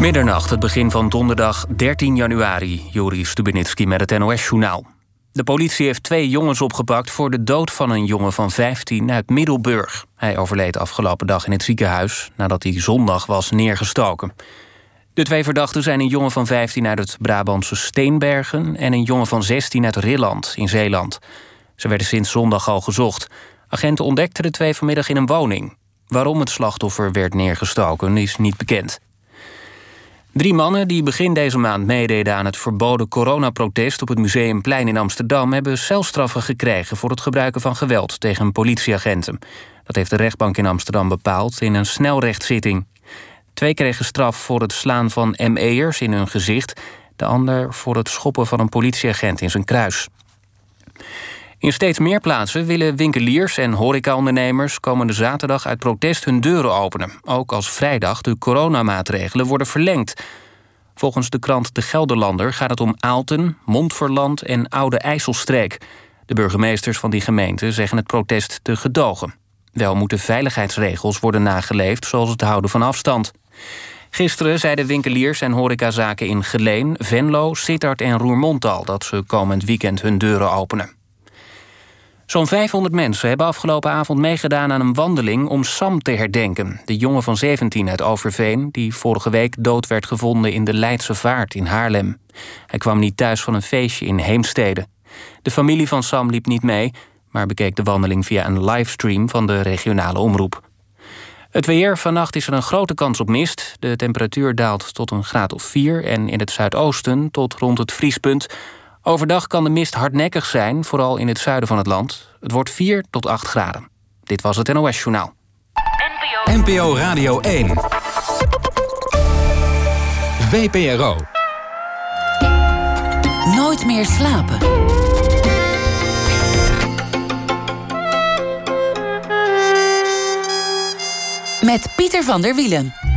Middernacht, het begin van donderdag 13 januari. Joris Stubenitski met het NOS-journaal. De politie heeft twee jongens opgepakt voor de dood van een jongen van 15 uit Middelburg. Hij overleed afgelopen dag in het ziekenhuis nadat hij zondag was neergestoken. De twee verdachten zijn een jongen van 15 uit het Brabantse Steenbergen en een jongen van 16 uit Rilland in Zeeland. Ze werden sinds zondag al gezocht. Agenten ontdekten de twee vanmiddag in een woning. Waarom het slachtoffer werd neergestoken is niet bekend. Drie mannen die begin deze maand meededen aan het verboden coronaprotest op het Museumplein in Amsterdam hebben celstraffen gekregen voor het gebruiken van geweld tegen politieagenten. Dat heeft de rechtbank in Amsterdam bepaald in een snelrechtszitting. Twee kregen straf voor het slaan van ME'ers in hun gezicht, de ander voor het schoppen van een politieagent in zijn kruis. In steeds meer plaatsen willen winkeliers en horecaondernemers komende zaterdag uit protest hun deuren openen. Ook als vrijdag de coronamaatregelen worden verlengd. Volgens de krant De Gelderlander gaat het om Aalten, Montferland en Oude IJsselstreek. De burgemeesters van die gemeenten zeggen het protest te gedogen. Wel moeten veiligheidsregels worden nageleefd, zoals het houden van afstand. Gisteren zeiden winkeliers en horecazaken in Geleen, Venlo, Sittard en Roermond dat ze komend weekend hun deuren openen. Zo'n 500 mensen hebben afgelopen avond meegedaan aan een wandeling om Sam te herdenken. De jongen van 17 uit Overveen, die vorige week dood werd gevonden in de Leidse Vaart in Haarlem. Hij kwam niet thuis van een feestje in Heemstede. De familie van Sam liep niet mee, maar bekeek de wandeling via een livestream van de regionale omroep. Het weer. Vannacht is er een grote kans op mist. De temperatuur daalt tot een graad of 4 en in het zuidoosten tot rond het vriespunt. Overdag kan de mist hardnekkig zijn, vooral in het zuiden van het land. Het wordt 4 tot 8 graden. Dit was het NOS Journaal. NPO, NPO Radio 1. VPRO. Nooit meer slapen. Met Pieter van der Wielen.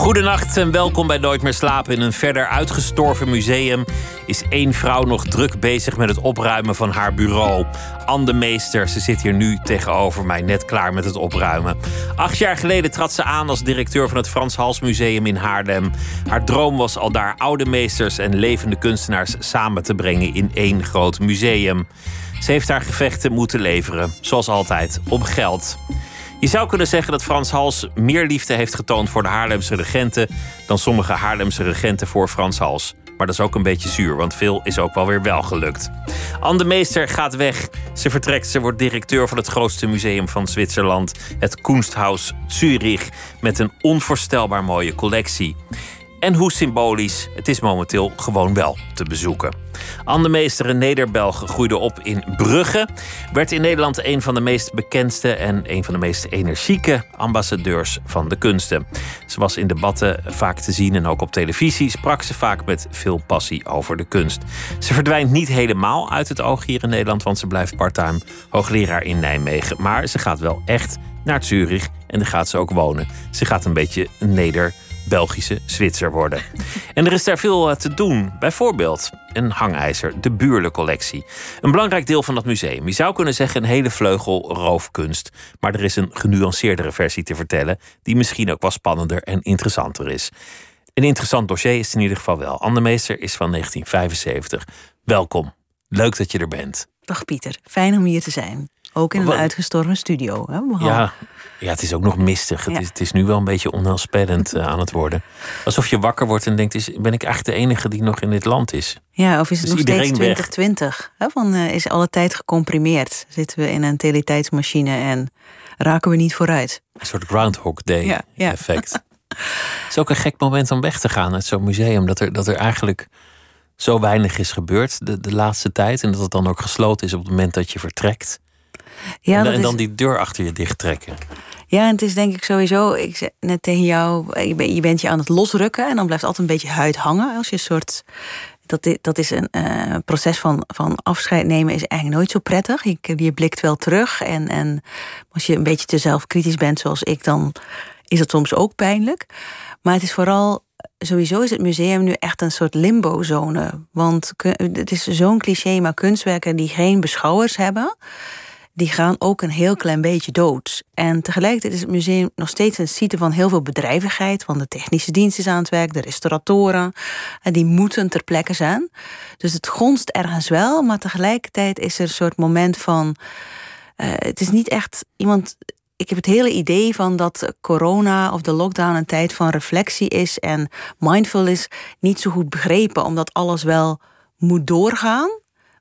Goedenacht en welkom bij Nooit meer slapen. In een verder uitgestorven museum is één vrouw nog druk bezig met het opruimen van haar bureau. Anne Meester, ze zit hier nu tegenover mij, net klaar met het opruimen. Acht jaar geleden trad ze aan als directeur van het Frans Hals Museum in Haarlem. Haar droom was al daar oude meesters en levende kunstenaars samen te brengen in één groot museum. Ze heeft haar gevechten moeten leveren, zoals altijd, om geld. Je zou kunnen zeggen dat Frans Hals meer liefde heeft getoond voor de Haarlemse regenten dan sommige Haarlemse regenten voor Frans Hals. Maar dat is ook een beetje zuur, want veel is ook wel weer wel gelukt. Anne de Meester gaat weg. Ze vertrekt, ze wordt directeur van het grootste museum van Zwitserland, het Kunsthaus Zurich, met een onvoorstelbaar mooie collectie. En hoe symbolisch, het is momenteel gewoon wel te bezoeken. Anne Meester, een Nederbelg, groeide op in Brugge. Werd in Nederland een van de meest bekendste en een van de meest energieke ambassadeurs van de kunsten. Ze was in debatten vaak te zien en ook op televisie sprak ze vaak met veel passie over de kunst. Ze verdwijnt niet helemaal uit het oog hier in Nederland, want ze blijft parttime hoogleraar in Nijmegen. Maar ze gaat wel echt naar Zurich en daar gaat ze ook wonen. Ze gaat een beetje neder Belgische Zwitser worden. En er is daar veel eh, te doen. Bijvoorbeeld een hangijzer, de Buurle-collectie. Een belangrijk deel van dat museum. Je zou kunnen zeggen een hele vleugel roofkunst. Maar er is een genuanceerdere versie te vertellen... die misschien ook wel spannender en interessanter is. Een interessant dossier is het in ieder geval wel. Anne Meester is van 1975. Welkom. Leuk dat je er bent. Dag Pieter, fijn om hier te zijn. Ook in een uitgestorven studio. Hè? Ja, ja, het is ook nog mistig. Het, is, het is nu wel een beetje onheilspellend uh, aan het worden. Alsof je wakker wordt en denkt: is, ben ik eigenlijk de enige die nog in dit land is? Ja, of is het nog steeds 2020? Hè? Van, uh, is alle tijd gecomprimeerd? Zitten we in een teletijdsmachine en raken we niet vooruit? Een soort Groundhog Day effect. het is ook een gek moment om weg te gaan uit zo'n museum. Dat er, dat er eigenlijk zo weinig is gebeurd de, de laatste tijd. En dat het dan ook gesloten is op het moment dat je vertrekt. Ja, en, dan die deur achter je dicht trekken. Ja, en het is denk ik sowieso, ik zei net tegen jou, je bent je aan het losrukken en dan blijft altijd een beetje huid hangen. Als je een soort, dat, dat is een uh, proces van, van afscheid nemen, is eigenlijk nooit zo prettig. Je, je blikt wel terug en, en als je een beetje te zelfkritisch bent zoals ik, dan is dat soms ook pijnlijk. Maar het is vooral sowieso is het museum nu echt een soort limbo-zone. Want het is zo'n cliché, maar kunstwerken die geen beschouwers hebben, die gaan ook een heel klein beetje dood. En tegelijkertijd is het museum nog steeds een site van heel veel bedrijvigheid. Want de technische dienst is aan het werk, de restauratoren. En die moeten ter plekke zijn. Dus het gonst ergens wel, maar tegelijkertijd is er een soort moment van. Uh, het is niet echt iemand ik heb het hele idee van dat corona of de lockdown een tijd van reflectie is en mindfulness niet zo goed begrepen, omdat alles wel moet doorgaan.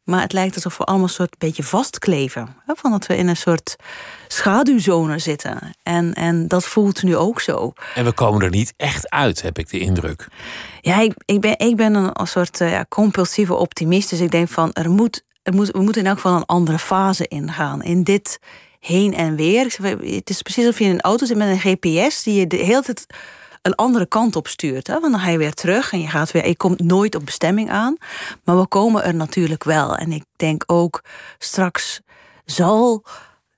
Maar het lijkt alsof we allemaal een soort beetje vastkleven. Van dat we in een soort schaduwzone zitten. En, en dat voelt nu ook zo. En we komen er niet echt uit, heb ik de indruk. Ja, ik, ik, ben, ik ben een, een soort uh, ja, compulsieve optimist. Dus ik denk van er moet, er moet, we moeten in elk geval een andere fase ingaan. In dit heen en weer. Het is precies alsof je in een auto zit met een GPS die je de hele tijd een andere kant op stuurt. Hè? Want dan ga je weer terug en je gaat weer. Je komt nooit op bestemming aan. Maar we komen er natuurlijk wel. En ik denk ook straks zal.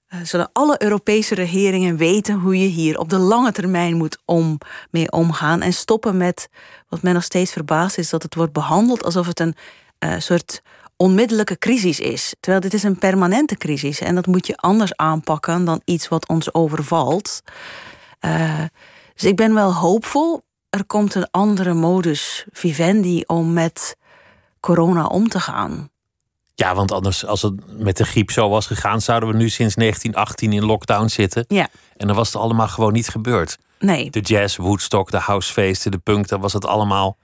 Eh, zullen alle Europese regeringen weten hoe je hier op de lange termijn moet om, mee omgaan. En stoppen met wat men nog steeds verbaasd is, dat het wordt behandeld alsof het een uh, soort onmiddellijke crisis is. Terwijl dit is een permanente crisis. En dat moet je anders aanpakken dan iets wat ons overvalt. Uh, dus ik ben wel hoopvol. Er komt een andere modus vivendi om met corona om te gaan. Ja, want anders, als het met de griep zo was gegaan, zouden we nu sinds 1918 in lockdown zitten. Ja. En dan was het allemaal gewoon niet gebeurd. Nee. De jazz, Woodstock, de housefeesten, de punk, dan was het allemaal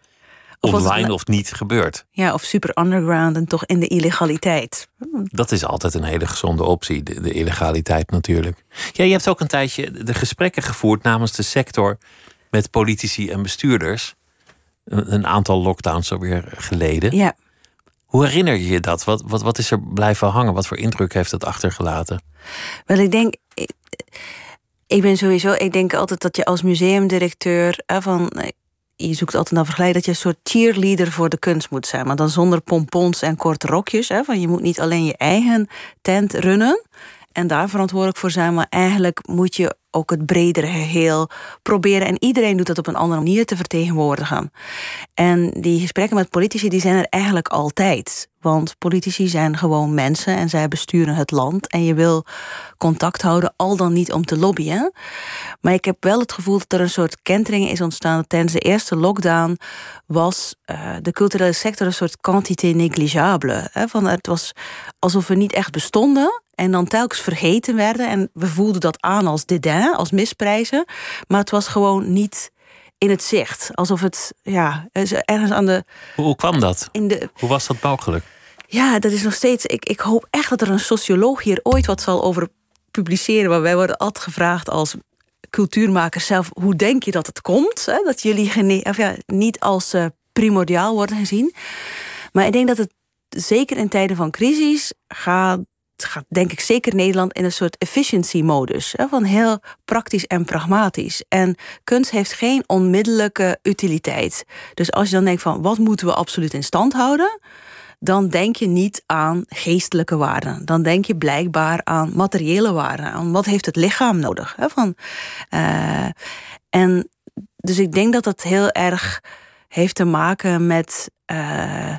online of niet gebeurd. Ja, of super underground en toch in de illegaliteit. Dat is altijd een hele gezonde optie, de, de illegaliteit natuurlijk. Ja, je hebt ook een tijdje de gesprekken gevoerd namens de sector met politici en bestuurders. Een, een aantal lockdowns alweer geleden. Ja. Hoe herinner je je dat? Wat, wat, wat is er blijven hangen? Wat voor indruk heeft het achtergelaten? Wel, ik denk. Ik, ik ben sowieso. Ik denk altijd dat je als museumdirecteur. van je zoekt altijd naar vergelijking dat je een soort cheerleader voor de kunst moet zijn. Maar dan zonder pompons en korte rokjes. Hè, van je moet niet alleen je eigen tent runnen en daar verantwoordelijk voor zijn. Maar eigenlijk moet je ook het bredere geheel proberen. En iedereen doet dat op een andere manier te vertegenwoordigen. En die gesprekken met politici die zijn er eigenlijk altijd. Want politici zijn gewoon mensen en zij besturen het land. En je wil contact houden, al dan niet om te lobbyen. Maar ik heb wel het gevoel dat er een soort kentering is ontstaan. Tijdens de eerste lockdown was uh, de culturele sector een soort quantité négligeable. Hè? Van het was alsof we niet echt bestonden en dan telkens vergeten werden. En we voelden dat aan als dédain, als misprijzen. Maar het was gewoon niet in het zicht. Alsof het ja, ergens aan de. Hoe kwam dat? In de, Hoe was dat mogelijk? Ja, dat is nog steeds. Ik, ik hoop echt dat er een socioloog hier ooit wat zal over publiceren. Maar wij worden altijd gevraagd als cultuurmakers zelf: hoe denk je dat het komt? Hè? Dat jullie of ja, niet als uh, primordiaal worden gezien. Maar ik denk dat het zeker in tijden van crisis gaat gaat denk ik zeker Nederland in een soort efficiency-modus. Van heel praktisch en pragmatisch. En kunst heeft geen onmiddellijke utiliteit. Dus als je dan denkt van wat moeten we absoluut in stand houden, dan denk je niet aan geestelijke waarden. Dan denk je blijkbaar aan materiële waarden. Aan wat heeft het lichaam nodig? Hè? Van, uh, en dus ik denk dat dat heel erg heeft te maken met. Uh,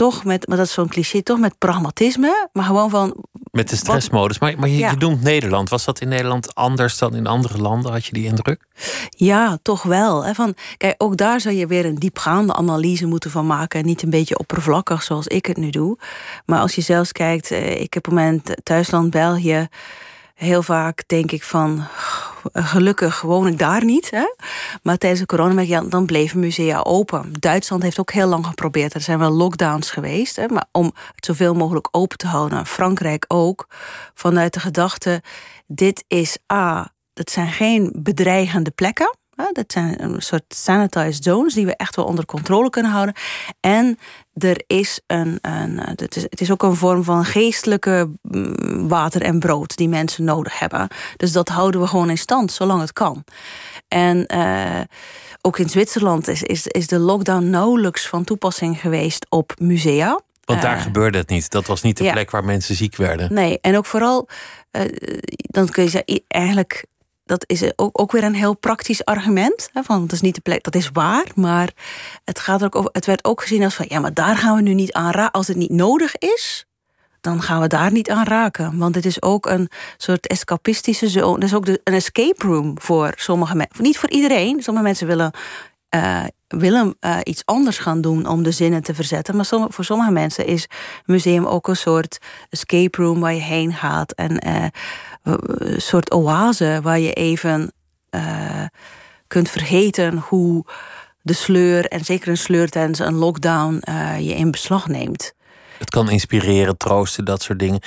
toch met, maar dat is zo'n cliché, toch met pragmatisme, maar gewoon van. Met de stressmodus. Maar, maar je, je noemt Nederland. Was dat in Nederland anders dan in andere landen? Had je die indruk? Ja, toch wel. Hè? Van, kijk, ook daar zou je weer een diepgaande analyse moeten van maken. En niet een beetje oppervlakkig zoals ik het nu doe. Maar als je zelfs kijkt, eh, ik heb op mijn thuisland België heel vaak denk ik van gelukkig woon ik daar niet. Hè? Maar tijdens de corona dan bleven musea open. Duitsland heeft ook heel lang geprobeerd. Er zijn wel lockdowns geweest. Hè? Maar om het zoveel mogelijk open te houden. Frankrijk ook. Vanuit de gedachte, dit is A, het zijn geen bedreigende plekken. Dat zijn een soort sanitized zones die we echt wel onder controle kunnen houden. En er is een, een het, is, het is ook een vorm van geestelijke mm, water en brood die mensen nodig hebben. Dus dat houden we gewoon in stand, zolang het kan. En uh, ook in Zwitserland is, is, is de lockdown nauwelijks van toepassing geweest op musea. Want daar uh, gebeurde het niet. Dat was niet de ja. plek waar mensen ziek werden. Nee, en ook vooral, uh, dan kun je zeggen, eigenlijk dat is ook, ook weer een heel praktisch argument. Hè, van, dat is niet de plek, dat is waar. Maar het, gaat er ook over, het werd ook gezien als van ja, maar daar gaan we nu niet aan raken. Als het niet nodig is, dan gaan we daar niet aan raken. Want het is ook een soort escapistische zone. Het is ook een escape room voor sommige mensen. Niet voor iedereen. Sommige mensen willen, uh, willen uh, iets anders gaan doen om de zinnen te verzetten. Maar voor sommige mensen is museum ook een soort escape room waar je heen gaat. En uh, een soort oase waar je even kunt vergeten hoe de sleur, en zeker een sleur tijdens een lockdown, je in beslag neemt. Het kan inspireren, troosten, dat soort dingen.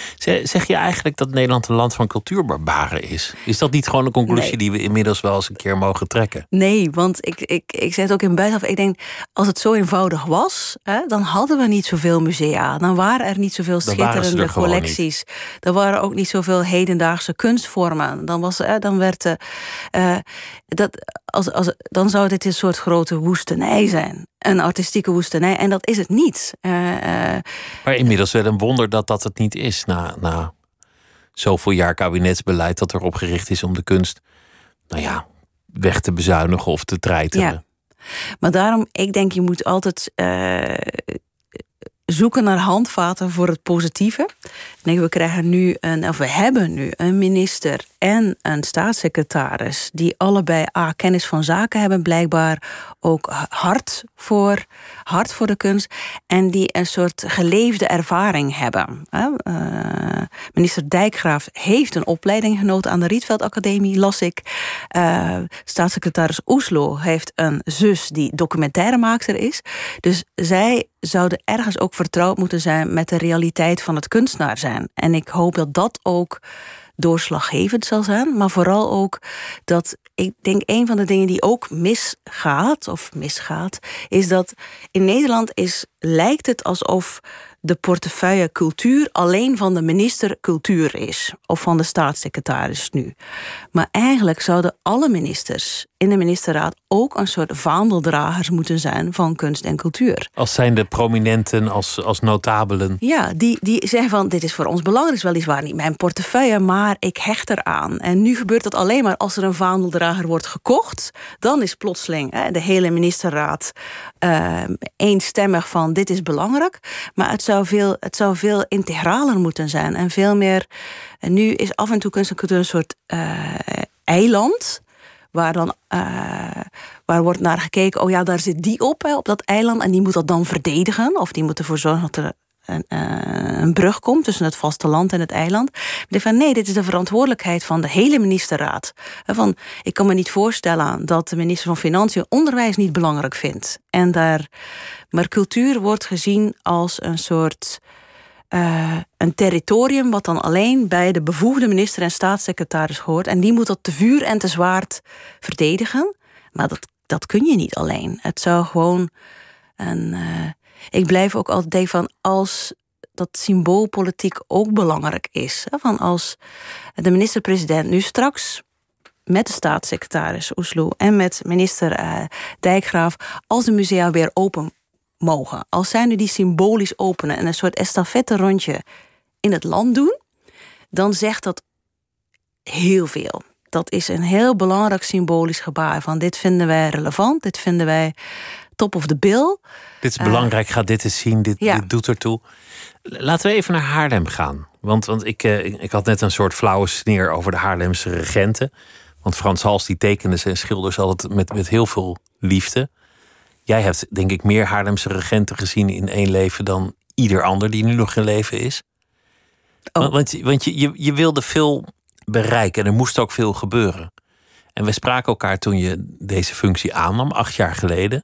Zeg je eigenlijk dat Nederland een land van cultuurbarbaren is? Is dat niet gewoon een conclusie die we inmiddels wel eens een keer mogen trekken? Nee, want ik, ik, ik zeg het ook in buitenaf. Ik denk, als het zo eenvoudig was, hè, dan hadden we niet zoveel musea. Dan waren er niet zoveel schitterende collecties. Er waren ook niet zoveel hedendaagse kunstvormen. Dan, was, hè, dan werd. Uh, dat, als, als, dan zou dit een soort grote woestenij zijn een artistieke woestenij. En dat is het niet. Uh, maar inmiddels wel een wonder dat dat het niet is. Na, na zoveel jaar kabinetsbeleid dat erop gericht is om de kunst, nou ja, weg te bezuinigen of te treiteren. Ja. Maar daarom, ik denk, je moet altijd uh, zoeken naar handvaten voor het positieve. We krijgen nu een, of we hebben nu een minister en een staatssecretaris die allebei A, kennis van zaken hebben, blijkbaar ook hart voor, hart voor de kunst en die een soort geleefde ervaring hebben. Uh, minister Dijkgraaf heeft een opleiding genoten aan de Rietveld Academie, las ik. Uh, staatssecretaris Oeslo heeft een zus die documentairemaker is. Dus zij zouden ergens ook vertrouwd moeten zijn met de realiteit van het kunstenaar zijn. En ik hoop dat dat ook doorslaggevend zal zijn. Maar vooral ook dat ik denk een van de dingen die ook misgaat, of misgaat, is dat in Nederland is, lijkt het alsof de portefeuille cultuur alleen van de minister cultuur is. Of van de staatssecretaris nu. Maar eigenlijk zouden alle ministers in de ministerraad ook een soort vaandeldragers moeten zijn van kunst en cultuur. Als zijn de prominenten, als, als notabelen. Ja, die, die zeggen van dit is voor ons belangrijk, is weliswaar niet mijn portefeuille, maar ik hecht eraan. En nu gebeurt dat alleen maar als er een vaandeldrager wordt gekocht. Dan is plotseling hè, de hele ministerraad uh, eenstemmig van dit is belangrijk. Maar het zou, veel, het zou veel integraler moeten zijn en veel meer. En nu is af en toe kunst en cultuur een soort uh, eiland waar dan uh, waar wordt naar gekeken, oh ja, daar zit die op, hè, op dat eiland, en die moet dat dan verdedigen, of die moet ervoor zorgen dat er een, uh, een brug komt tussen het vasteland en het eiland. Maar van nee, dit is de verantwoordelijkheid van de hele ministerraad. Van, ik kan me niet voorstellen dat de minister van Financiën onderwijs niet belangrijk vindt. En daar, maar cultuur wordt gezien als een soort uh, een territorium wat dan alleen bij de bevoegde minister en staatssecretaris hoort. En die moet dat te vuur en te zwaard verdedigen. Maar dat, dat kun je niet alleen. Het zou gewoon een. Uh, ik blijf ook altijd denken van als dat symboolpolitiek ook belangrijk is. Hè, van als de minister-president nu straks met de staatssecretaris Oesloe en met minister uh, Dijkgraaf, als de musea weer open mogen. Als zij nu die symbolisch openen en een soort estafette rondje in het land doen, dan zegt dat heel veel. Dat is een heel belangrijk symbolisch gebaar van dit vinden wij relevant, dit vinden wij top of the bill. Dit is belangrijk, uh, ga dit eens zien, dit, dit doet ertoe. Laten we even naar Haarlem gaan. Want, want ik, uh, ik had net een soort flauwe sneer over de Haarlemse regenten. Want Frans Hals die tekende zijn schilders altijd met, met heel veel liefde. Jij hebt denk ik meer Haarlemse regenten gezien in één leven dan ieder ander die nu nog in leven is. Oh. Want, want je, je, je wilde veel bereiken en er moest ook veel gebeuren. En we spraken elkaar toen je deze functie aannam, acht jaar geleden.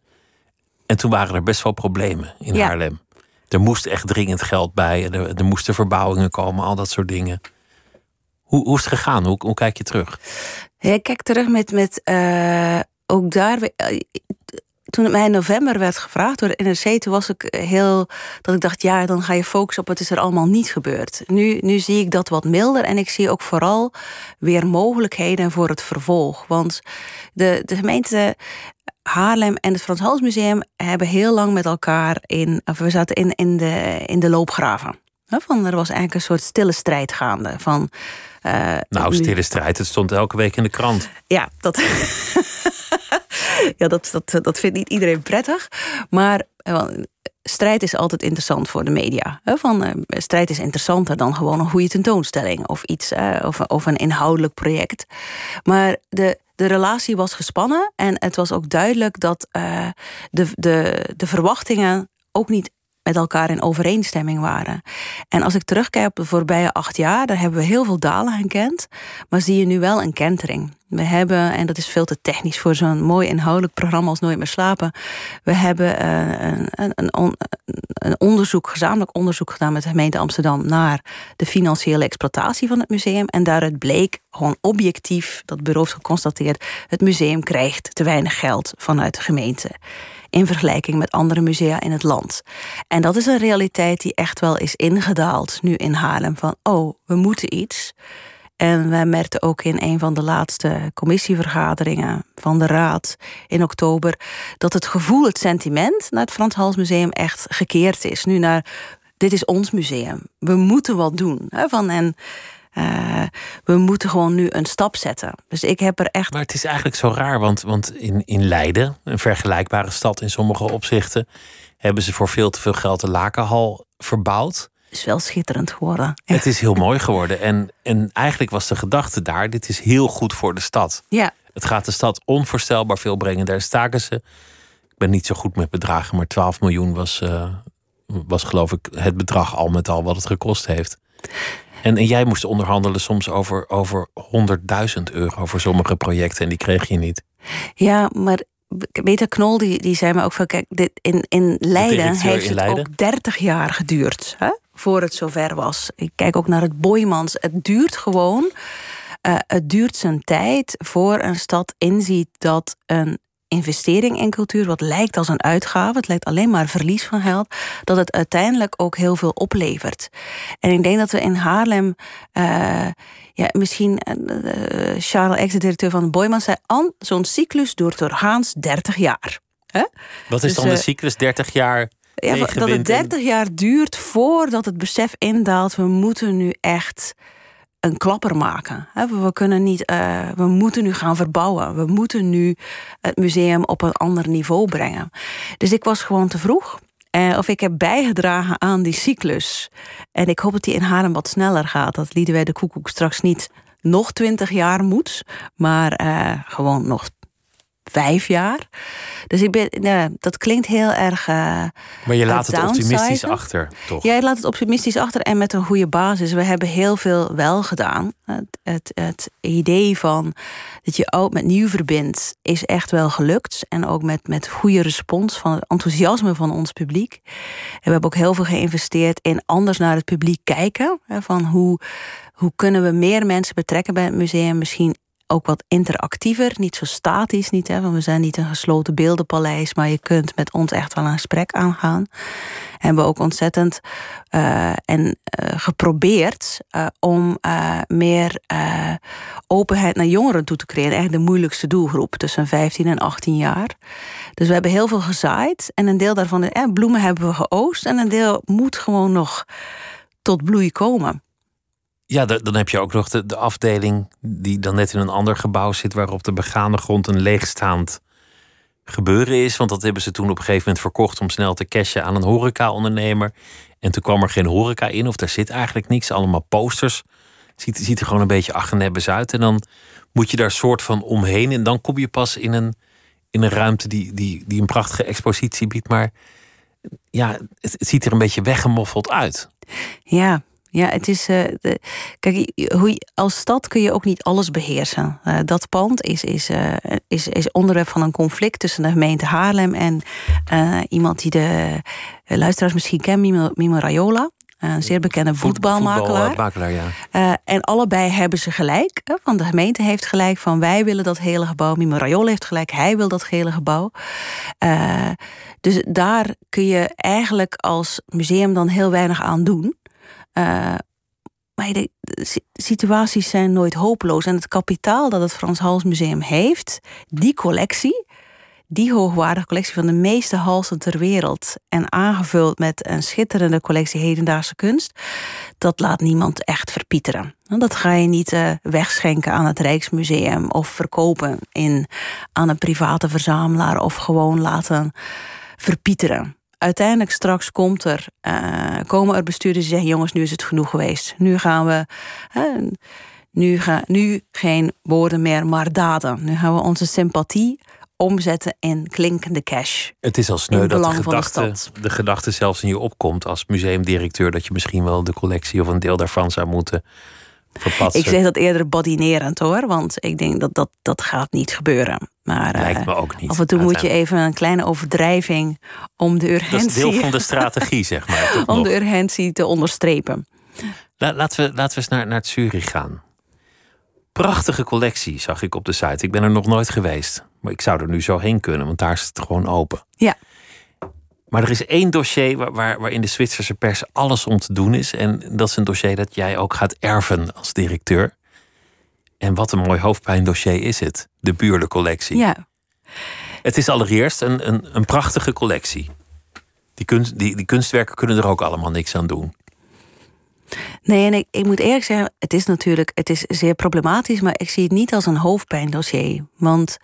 En toen waren er best wel problemen in Haarlem. Er moest echt dringend geld bij, en er, er moesten verbouwingen komen, al dat soort dingen. Hoe, hoe is het gegaan? Hoe, hoe kijk je terug? ik kijk terug met, met uh, ook daar toen het mij in november werd gevraagd door de NRC, toen was ik heel. dat ik dacht, ja, dan ga je focussen op wat is er allemaal niet gebeurd. Nu, nu zie ik dat wat milder en ik zie ook vooral weer mogelijkheden voor het vervolg. Want de, de gemeente Haarlem en het Frans Hals Museum hebben heel lang met elkaar in. We zaten in, in, de, in de loopgraven. Van, er was eigenlijk een soort stille strijd gaande. Van, uh, nou, stille strijd, het stond elke week in de krant. Ja, dat. ja, dat, dat, dat vindt niet iedereen prettig. Maar strijd is altijd interessant voor de media. Van, uh, strijd is interessanter dan gewoon een goede tentoonstelling of iets uh, of, of, een inhoudelijk project. Maar de, de relatie was gespannen en het was ook duidelijk dat uh, de, de, de verwachtingen ook niet met elkaar in overeenstemming waren. En als ik terugkijk op de voorbije acht jaar, daar hebben we heel veel dalen gekend, maar zie je nu wel een kentering. We hebben, en dat is veel te technisch voor zo'n mooi inhoudelijk programma als Nooit meer slapen. We hebben uh, een, een, een, onderzoek, gezamenlijk onderzoek gedaan met de gemeente Amsterdam naar de financiële exploitatie van het museum. En daaruit bleek gewoon objectief, dat bureau heeft geconstateerd, het museum krijgt te weinig geld vanuit de gemeente in vergelijking met andere musea in het land. En dat is een realiteit die echt wel is ingedaald nu in Haarlem. Van, oh, we moeten iets. En wij merkten ook in een van de laatste commissievergaderingen van de Raad in oktober dat het gevoel, het sentiment naar het Frans Hals Museum echt gekeerd is. Nu naar dit is ons museum. We moeten wat doen. Hè, van, en uh, we moeten gewoon nu een stap zetten. Dus ik heb er echt. Maar het is eigenlijk zo raar, want, want in, in Leiden, een vergelijkbare stad in sommige opzichten, hebben ze voor veel te veel geld de Lakenhal verbouwd. Het is wel schitterend geworden. Het is heel mooi geworden. En, en eigenlijk was de gedachte daar: dit is heel goed voor de stad. Ja. Het gaat de stad onvoorstelbaar veel brengen. Daar staken ze. Ik ben niet zo goed met bedragen, maar 12 miljoen was, uh, was geloof ik het bedrag al met al wat het gekost heeft. En, en jij moest onderhandelen soms over, over 100.000 euro voor sommige projecten en die kreeg je niet. Ja, maar Peter Knol die, die zei me ook van kijk, dit, in, in Leiden heeft het ook 30 jaar geduurd hè, voor het zover was. Ik kijk ook naar het Boymans. Het duurt gewoon. Uh, het duurt zijn tijd voor een stad inziet dat een investering in cultuur, wat lijkt als een uitgave, het lijkt alleen maar verlies van geld, dat het uiteindelijk ook heel veel oplevert. En ik denk dat we in Haarlem, uh, ja, misschien uh, Charles Ex, de directeur van Boyman, zei: An, zo'n cyclus duurt doorgaans 30 jaar. Hè? Wat is dus, dan de cyclus 30 jaar? Ja, dat het 30 jaar duurt voordat het besef indaalt, we moeten nu echt een klapper maken. We, kunnen niet, uh, we moeten nu gaan verbouwen. We moeten nu het museum op een ander niveau brengen. Dus ik was gewoon te vroeg. Uh, of ik heb bijgedragen aan die cyclus. En ik hoop dat die in Haarlem wat sneller gaat. Dat wij de Koekoek straks niet nog twintig jaar moet, maar uh, gewoon nog vijf jaar. Dus ik ben, nou, dat klinkt heel erg. Uh, maar je laat het optimistisch achter, toch? Ja, je laat het optimistisch achter en met een goede basis. We hebben heel veel wel gedaan. Het, het, het idee van dat je oud met nieuw verbindt, is echt wel gelukt. En ook met, met goede respons van het enthousiasme van ons publiek. En we hebben ook heel veel geïnvesteerd in anders naar het publiek kijken. Van hoe, hoe kunnen we meer mensen betrekken bij het museum? Misschien ook wat interactiever, niet zo statisch. Niet, hè, want we zijn niet een gesloten beeldenpaleis, maar je kunt met ons echt wel een gesprek aangaan. En hebben we ook ontzettend uh, en uh, geprobeerd uh, om meer openheid naar jongeren toe te creëren. Eigenlijk de moeilijkste doelgroep tussen 15 en 18 jaar. Dus we hebben heel veel gezaaid en een deel daarvan, eh, bloemen hebben we geoost en een deel moet gewoon nog tot bloei komen. Ja, dan heb je ook nog de, de, afdeling die dan net in een ander gebouw zit, waarop de begane grond een leegstaand gebeuren is. Want dat hebben ze toen op een gegeven moment verkocht om snel te cashen aan een horeca-ondernemer. En toen kwam er geen horeca in, of daar zit eigenlijk niks, allemaal posters. Ziet, ziet er gewoon een beetje achternebbes uit. En dan moet je daar soort van omheen. En dan kom je pas in een, in een ruimte die, die, die een prachtige expositie biedt. Maar ja, het, het ziet er een beetje weggemoffeld uit. Ja, ja, het is. Uh, de, kijk, hoe je, als stad kun je ook niet alles beheersen. Uh, dat pand is, is, uh, is, is onderwerp van een conflict tussen de gemeente Haarlem en iemand die de luisteraars misschien kennen, Mimo, Mimo Raiola. Een zeer bekende voetbalmakelaar. Voetbal, ja. en allebei hebben ze gelijk. Van de gemeente heeft gelijk van wij willen dat hele gebouw. Mimo Raiola heeft gelijk, hij wil dat hele gebouw. dus daar kun je eigenlijk als museum dan heel weinig aan doen. Uh, maar de, situaties zijn nooit hopeloos. En het kapitaal dat het Frans Hals Museum heeft, die collectie, die hoogwaardige collectie van de meeste halsen ter wereld. En aangevuld met een schitterende collectie hedendaagse kunst. Dat laat niemand echt verpieteren. Dat ga je niet uh, wegschenken aan het Rijksmuseum of verkopen in, aan een private verzamelaar of gewoon laten verpieteren. Uiteindelijk straks komt er, uh, komen er bestuurders die zeggen: jongens, nu is het genoeg geweest. Nu gaan we. Uh, nu, ga, nu geen woorden meer, maar daden. Nu gaan we onze sympathie omzetten in klinkende cash. Het is al sneu dat de gedachte, de, de gedachte zelfs in je opkomt als museumdirecteur dat je misschien wel de collectie of een deel daarvan zou moeten verpatsen. Ik zeg dat eerder badinerend hoor, want ik denk dat dat, dat gaat niet gebeuren. Maar Lijkt me ook niet. Af en toe moet je even een kleine overdrijving om de urgentie. Dat is deel van de strategie, zeg maar. om de urgentie te onderstrepen. laten, we, laten we eens naar, naar Zurich gaan. Prachtige collectie zag ik op de site. Ik ben er nog nooit geweest. Maar ik zou er nu zo heen kunnen, want daar is het gewoon open. Ja. Maar er is één dossier waar, waar, waar in de Zwitserse pers alles om te doen is. En dat is een dossier dat jij ook gaat erven als directeur. En wat een mooi hoofdpijndossier is het. De Buurle-collectie. Ja. Het is allereerst een, een, een prachtige collectie. Die, kunst, die, die kunstwerken kunnen er ook allemaal niks aan doen. Nee, en ik, ik moet eerlijk zeggen, het is natuurlijk het is zeer problematisch, maar ik zie het niet als een hoofdpijndossier. Want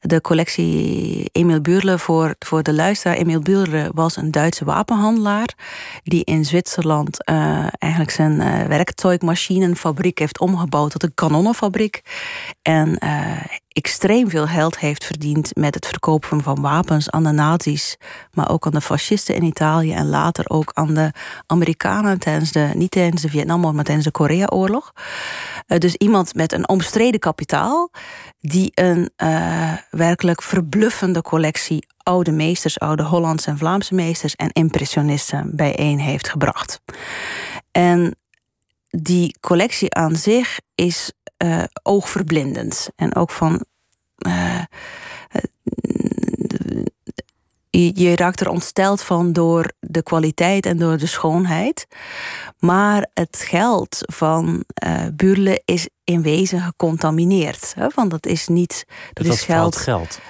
de collectie Emil Buurle, voor, voor de luisteraar, Emil Buurle was een Duitse wapenhandelaar die in Zwitserland uh, eigenlijk zijn uh, heeft omgebouwd tot een kanonnenfabriek. En uh, extreem veel geld heeft verdiend met het verkopen van wapens aan de nazi's, maar ook aan de fascisten in Italië en later ook aan de Amerikanen tijdens de, niet tijdens de Vietnamoorlog, maar tijdens de Koreaoorlog. Uh, dus iemand met een omstreden kapitaal die een uh, werkelijk verbluffende collectie oude meesters, oude Hollandse en Vlaamse meesters en impressionisten bijeen heeft gebracht. En die collectie aan zich is uh, oogverblindend. En ook van. Uh, je, je, raakt er ontsteld van door de kwaliteit en door de schoonheid. Maar het geld van uh, Burle is in wezen gecontamineerd. Hè? Want dat is niet. Dat, is geld. geld.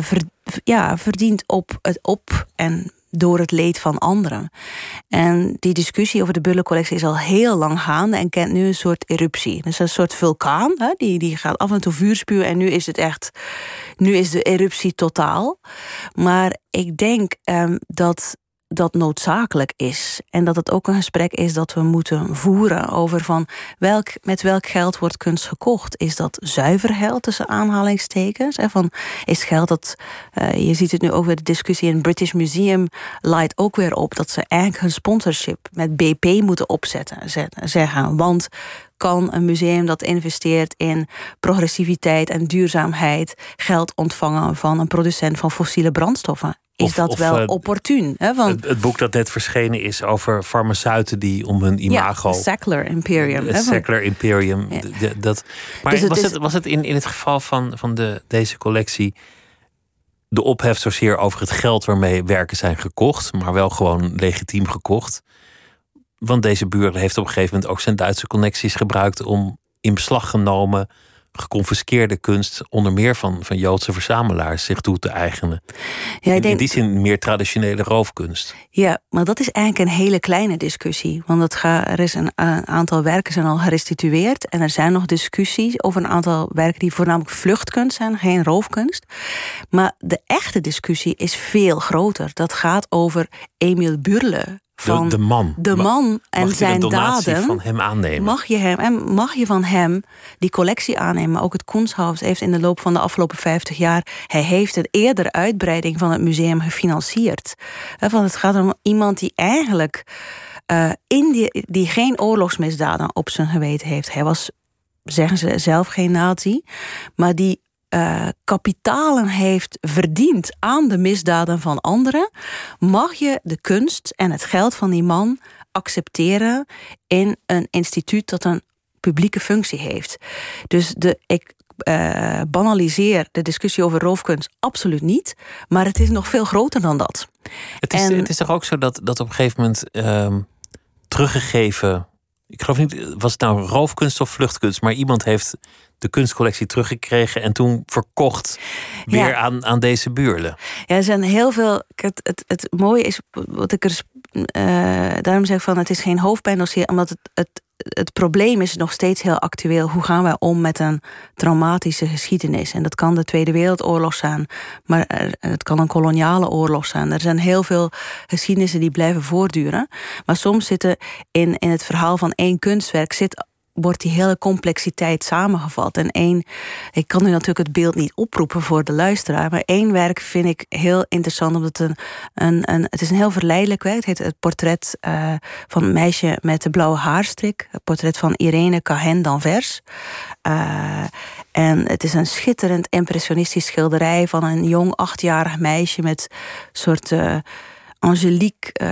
Ver, ja, verdient op het op- en door het leed van anderen. En die discussie over de Bullencollectie is al heel lang gaande en kent nu een soort eruptie. Dus een soort vulkaan, hè? Die, die gaat af en toe vuur spuwen en nu is het echt, nu is de eruptie totaal. Maar ik denk um, dat dat noodzakelijk is. En dat het ook een gesprek is dat we moeten voeren over van welk, met welk geld wordt kunst gekocht. Is dat zuiver geld tussen aanhalingstekens? En van, is geld dat, uh, je ziet het nu ook weer de discussie in het British Museum, leidt ook weer op dat ze eigenlijk hun sponsorship met BP moeten opzetten, zeggen. Want kan een museum dat investeert in progressiviteit en duurzaamheid geld ontvangen van een producent van fossiele brandstoffen? Is dat wel uh, opportun. Hè? Want, het, boek dat net verschenen is over farmaceuten die om hun imago. Ja, Sackler Imperium. Het Sackler Imperium. Dat, maar dus het was, het, was het in, in het geval van, van de, deze collectie de ophef zozeer over het geld waarmee werken zijn gekocht, maar wel gewoon legitiem gekocht? Want deze buur heeft op een gegeven moment ook zijn Duitse connecties gebruikt om in beslag genomen geconfiskeerde kunst, onder meer van, van Joodse verzamelaars, zich toe te eigenen. Ja, in, denk, in die zin meer traditionele roofkunst. Ja, maar dat is eigenlijk een hele kleine discussie. Want het ga, er is een, een, aantal werken zijn al gerestitueerd. En er zijn nog discussies over een aantal werken die voornamelijk vluchtkunst zijn, geen roofkunst. Maar de echte discussie is veel groter. Dat gaat over Emil Burle, van de, de, man. De man en mag zijn daden. van hem aannemen? Mag je, hem, en mag je van hem die collectie aannemen? Maar ook het Kunsthaus heeft in de loop van de afgelopen 50 jaar... hij heeft een eerdere uitbreiding van het museum gefinancierd. Want het gaat om iemand die eigenlijk... Uh, in die, die geen oorlogsmisdaden op zijn geweten heeft. Hij was, zeggen ze zelf, geen nazi. Maar die uh, kapitalen heeft verdiend aan de misdaden van anderen, mag je de kunst en het geld van die man accepteren in een instituut dat een publieke functie heeft. Dus de, ik uh, banaliseer de discussie over roofkunst absoluut niet, maar het is nog veel groter dan dat. Het is, en, het is toch ook zo dat, dat op een gegeven moment uh, teruggegeven. Ik geloof niet, was het nou roofkunst of vluchtkunst, maar iemand heeft de kunstcollectie teruggekregen en toen verkocht weer aan, aan deze buurlen. Ja, er zijn heel veel. Het, het, het mooie is wat ik er. Uh, daarom zeg van het is geen hoofdpijndossier, omdat het, het, het probleem is nog steeds heel actueel. Hoe gaan wij om met een traumatische geschiedenis? En dat kan de Tweede Wereldoorlog zijn, maar het kan een koloniale oorlog zijn. Er zijn heel veel geschiedenissen die blijven voortduren. Maar soms zitten in, in het verhaal van één kunstwerk zit wordt die hele complexiteit samengevat. En één, ik kan nu natuurlijk het beeld niet oproepen voor de luisteraar, maar één werk vind ik heel interessant, omdat het een, een, een het is een heel verleidelijk werk. Het heet het portret uh, van een meisje met de blauwe haarstrik. Het portret van Irene Cahen d'Anvers. Uh, en het is een schitterend impressionistisch schilderij van een jong achtjarig meisje met soort. Uh, angeliek, uh,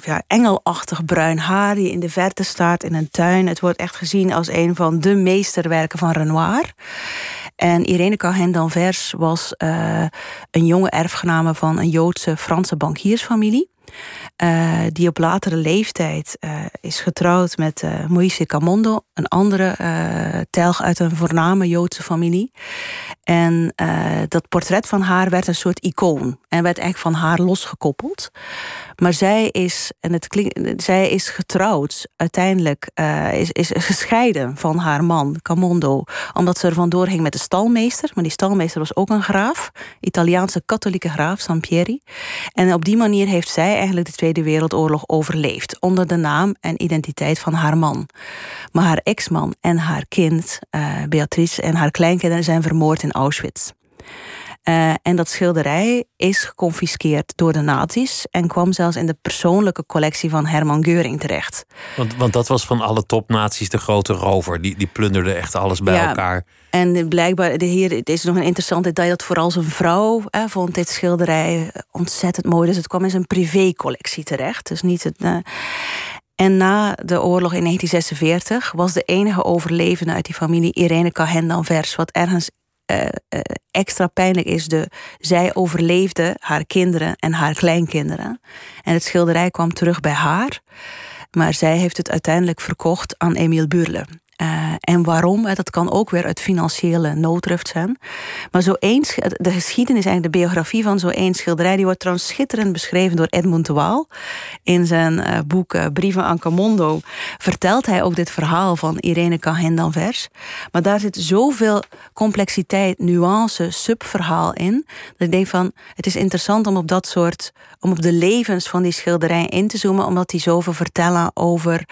ja, engelachtig bruin haar die in de verte staat in een tuin. Het wordt echt gezien als een van de meesterwerken van Renoir. En Irene Cohen d'Anvers was uh, een jonge erfgename van een Joodse Franse bankiersfamilie. Uh, die op latere leeftijd uh, is getrouwd met uh, Moïse Camondo, een andere telg uit een voorname Joodse familie. En dat portret van haar werd een soort icoon en werd eigenlijk van haar losgekoppeld. Maar zij is, en het klinkt, zij is getrouwd, uiteindelijk uh, is, is gescheiden van haar man, Camondo, omdat ze er vandoor ging met de stalmeester. Maar die stalmeester was ook een graaf, Italiaanse katholieke graaf, Sampieri. En op die manier heeft zij eigenlijk de Tweede Wereldoorlog overleefd, onder de naam en identiteit van haar man. Maar haar ex-man en haar kind, uh, Beatrice, en haar kleinkinderen zijn vermoord in Auschwitz. Uh, en dat schilderij is geconfiskeerd door de nazi's en kwam zelfs in de persoonlijke collectie van Herman Geuring terecht. Want, want dat was van alle topnaties de grote rover. Die, die plunderde echt alles bij ja, elkaar. En blijkbaar, hier het is nog een interessant detail dat vooral zijn vrouw eh, vond dit schilderij ontzettend mooi. Dus het kwam in zijn privécollectie terecht. Dus niet het. Uh, en na de oorlog in 1946 was de enige overlevende uit die familie Irene Cahen d'Anvers, wat ergens uh, uh, extra pijnlijk is, de, zij overleefde haar kinderen en haar kleinkinderen. En het schilderij kwam terug bij haar. Maar zij heeft het uiteindelijk verkocht aan Emile Burle. Uh, en waarom? Dat kan ook weer uit financiële nooddruft zijn. Maar zo eens, de geschiedenis, eigenlijk de biografie van zo één schilderij, die wordt trouwens schitterend beschreven door Edmund de Waal. In zijn uh, boek Brieven aan Camondo vertelt hij ook dit verhaal van Irene Cahen d'Anvers. Maar daar zit zoveel complexiteit, nuance, subverhaal in. Dat ik denk van, het is interessant om op dat soort, om op de levens van die schilderij in te zoomen, omdat die zoveel vertellen over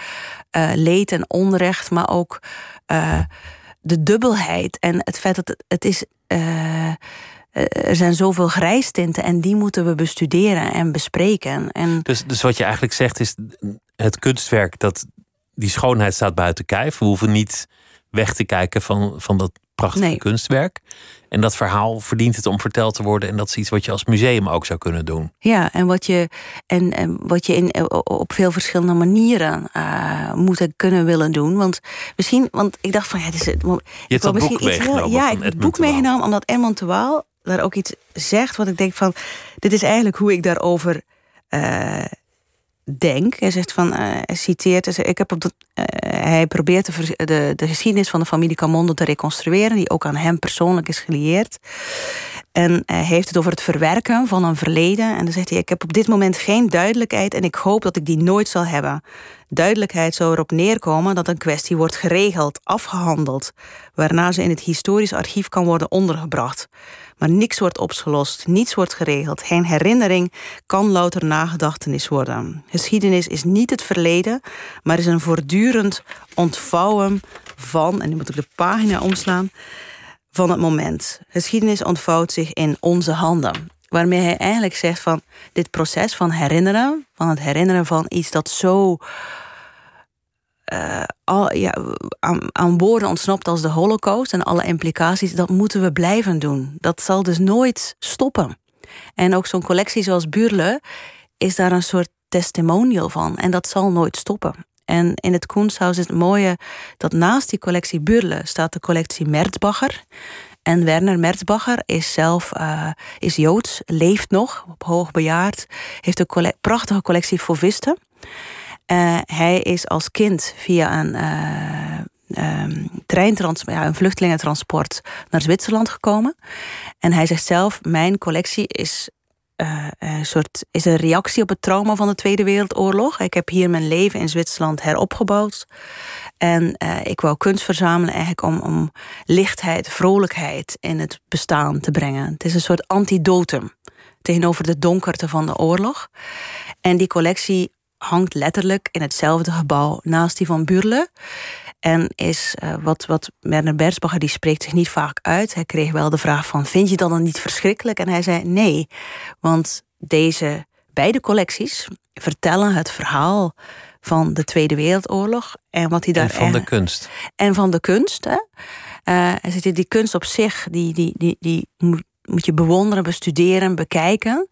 uh, leed en onrecht, maar ook uh, de dubbelheid en het feit dat het, het is. Uh, er zijn zoveel grijstinten en die moeten we bestuderen en bespreken. En dus, dus wat je eigenlijk zegt is: het kunstwerk, dat, die schoonheid staat buiten kijf. We hoeven niet weg te kijken van, van dat prachtige nee. kunstwerk. En dat verhaal verdient het om verteld te worden. En dat is iets wat je als museum ook zou kunnen doen. Ja, en wat je, en, en wat je in, op veel verschillende manieren uh, moet kunnen willen doen. Want misschien, want ik dacht van ja, het is. Je hebt dat boek meegenomen. ja, ik heb het boek meegenomen omdat Edmond de Waal daar ook iets zegt. Wat ik denk van, dit is eigenlijk hoe ik daarover. Uh, denk. Hij zegt van, hij citeert, ik heb op uh, hij probeert de, de, de, geschiedenis van de familie Camondo te reconstrueren, die ook aan hem persoonlijk is gelieerd. En hij heeft het over het verwerken van een verleden. En dan zegt hij, ik heb op dit moment geen duidelijkheid en ik hoop dat ik die nooit zal hebben. Duidelijkheid zou erop neerkomen dat een kwestie wordt geregeld, afgehandeld, waarna ze in het historisch archief kan worden ondergebracht. Maar niks wordt opgelost, niets wordt geregeld. Geen herinnering kan louter nagedachtenis worden. Geschiedenis is niet het verleden, maar is een voortdurend ontvouwen van, en nu moet ik de pagina omslaan, van het moment. Geschiedenis ontvouwt zich in onze handen. Waarmee hij eigenlijk zegt van dit proces van herinneren, van het herinneren van iets dat zo uh, al, ja, aan, aan, woorden ontsnapt als de holocaust en alle implicaties, dat moeten we blijven doen. Dat zal dus nooit stoppen. En ook zo'n collectie zoals Burle is daar een soort testimonial van. En dat zal nooit stoppen. En in het Kunsthaus is het mooie dat naast die collectie Burle staat de collectie Merzbacher. En Werner Merzbacher is zelf uh, is Joods, leeft nog, hoogbejaard, heeft een prachtige collectie Fauvisten. Uh, hij is als kind via een uh, um, treintransport, ja, een vluchtelingentransport naar Zwitserland gekomen. En hij zegt zelf: Mijn collectie is uh, een soort is een reactie op het trauma van de Tweede Wereldoorlog. Ik heb hier mijn leven in Zwitserland heropgebouwd. En ik wou kunst verzamelen eigenlijk om, om lichtheid, vrolijkheid in het bestaan te brengen. Het is een soort antidotum tegenover de donkerte van de oorlog. En die collectie hangt letterlijk in hetzelfde gebouw naast die van Burle. En is uh, wat, wat Werner Bersbacher, die spreekt zich niet vaak uit. Hij kreeg wel de vraag van, vind je dat dan niet verschrikkelijk? En hij zei nee, want deze beide collecties vertellen het verhaal van de Tweede Wereldoorlog. En wat hij daar. En van de kunst. En van de kunst. Hè? Uh, die kunst op zich, die, die, die, die moet, moet je bewonderen, bestuderen, bekijken.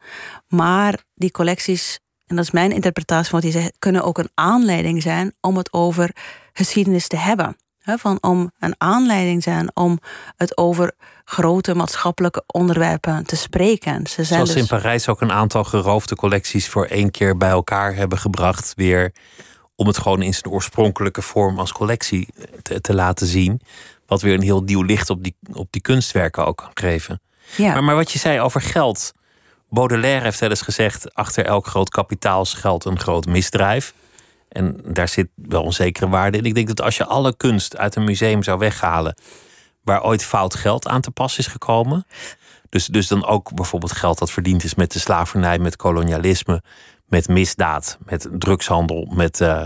Maar die collecties, en dat is mijn interpretatie van wat hij zegt, kunnen ook een aanleiding zijn om het over geschiedenis te hebben. van om een aanleiding zijn om het over grote maatschappelijke onderwerpen te spreken. Ze zijn Zoals dus... in Parijs ook een aantal geroofde collecties voor één keer bij elkaar hebben gebracht, weer om het gewoon in zijn oorspronkelijke vorm als collectie te, te laten zien. Wat weer een heel nieuw licht op die, op die kunstwerken ook kan geven. Ja. Maar, maar wat je zei over geld. Baudelaire heeft wel eens gezegd: achter elk groot kapitaal schuilt een groot misdrijf. En daar zit wel onzekere waarde in. Ik denk dat als je alle kunst uit een museum zou weghalen. waar ooit fout geld aan te pas is gekomen. Dus, dus dan ook bijvoorbeeld geld dat verdiend is met de slavernij, met kolonialisme, met misdaad, met drugshandel, met uh,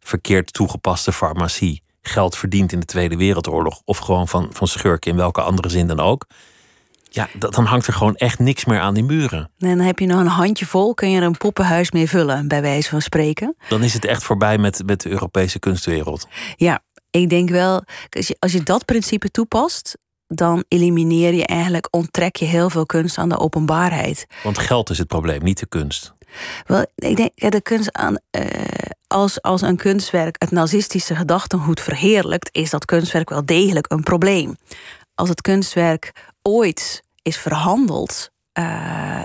verkeerd toegepaste farmacie. Geld verdiend in de Tweede Wereldoorlog. Of gewoon van, van schurken in welke andere zin dan ook. Ja, dan hangt er gewoon echt niks meer aan die muren. En dan heb je nog een handje vol, kun je er een poppenhuis mee vullen, bij wijze van spreken. Dan is het echt voorbij met, met de Europese kunstwereld. Ja, ik denk wel, als je, als je dat principe toepast, dan elimineer je eigenlijk, onttrek je heel veel kunst aan de openbaarheid. Want geld is het probleem, niet de kunst. Wel, ik denk, ja, de kunst aan, uh, als, als een kunstwerk het nazistische gedachtengoed verheerlijkt, is dat kunstwerk wel degelijk een probleem. Als het kunstwerk ooit is verhandeld uh,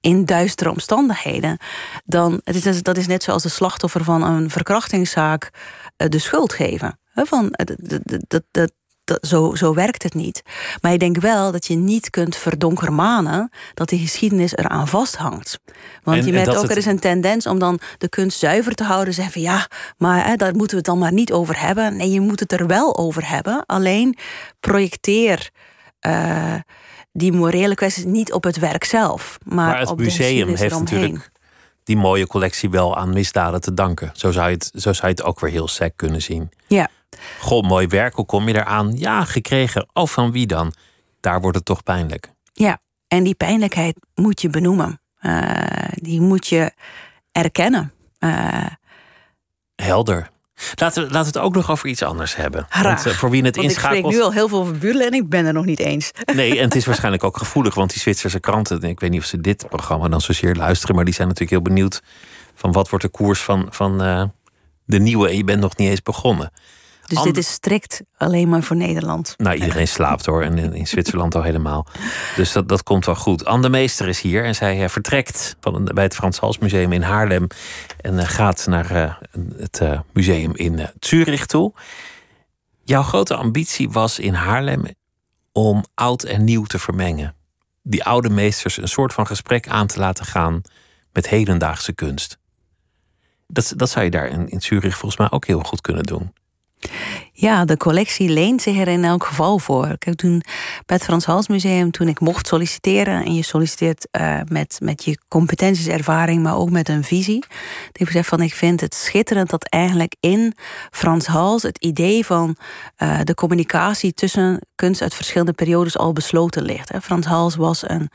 in duistere omstandigheden, dan het is, dat is net zoals de slachtoffer van een verkrachtingszaak uh, de schuld geven. Van, dat, dat, dat, zo, zo werkt het niet. Maar ik denk wel dat je niet kunt verdonkermanen dat de geschiedenis eraan vasthangt. Want je merkt ook, er is een tendens om dan de kunst zuiver te houden. Zeggen van ja, maar hè, daar moeten we het dan maar niet over hebben. Nee, je moet het er wel over hebben. Alleen projecteer. Uh, die morele kwesties niet op het werk zelf. Maar, maar het op museum heeft natuurlijk die mooie collectie wel aan misdaden te danken. Zo zou je het, zo zou je het ook weer heel sec kunnen zien. Ja. Goh, mooi werk, hoe kom je eraan? Ja, gekregen. Oh, van wie dan? Daar wordt het toch pijnlijk. Ja, en die pijnlijkheid moet je benoemen. Uh, die moet je erkennen. Uh, Helder. Laten we, laten we het ook nog over iets anders hebben. Want, uh, voor wie het want inschakelt. Ik spreek nu al heel veel over en ik ben er nog niet eens. Nee, en het is waarschijnlijk ook gevoelig, want die Zwitserse kranten, ik weet niet of ze dit programma dan zozeer luisteren, maar die zijn natuurlijk heel benieuwd van wat wordt de koers van, van uh, de nieuwe en je bent nog niet eens begonnen. Dus dit is strikt alleen maar voor Nederland. Nou, iedereen slaapt hoor. En in Zwitserland al helemaal. Dus dat, dat komt wel goed. Anne Meester is hier en zij uh, vertrekt van, bij het Frans Hals Museum in Haarlem. En uh, gaat naar uh, het museum in Zurich toe. Jouw grote ambitie was in Haarlem om oud en nieuw te vermengen. Die oude meesters een soort van gesprek aan te laten gaan met hedendaagse kunst. Dat, dat zou je daar in, in Zurich volgens mij ook heel goed kunnen doen. Ja, de collectie leent zich er in elk geval voor. Ik heb toen bij het Frans Hals Museum, toen ik mocht solliciteren, en je solliciteert uh, met, met je competenties, ervaring, maar ook met een visie. Ik heb gezegd van ik vind het schitterend dat eigenlijk in Frans Hals het idee van uh, de communicatie tussen kunst uit verschillende periodes al besloten ligt. Hè. Frans Hals was een,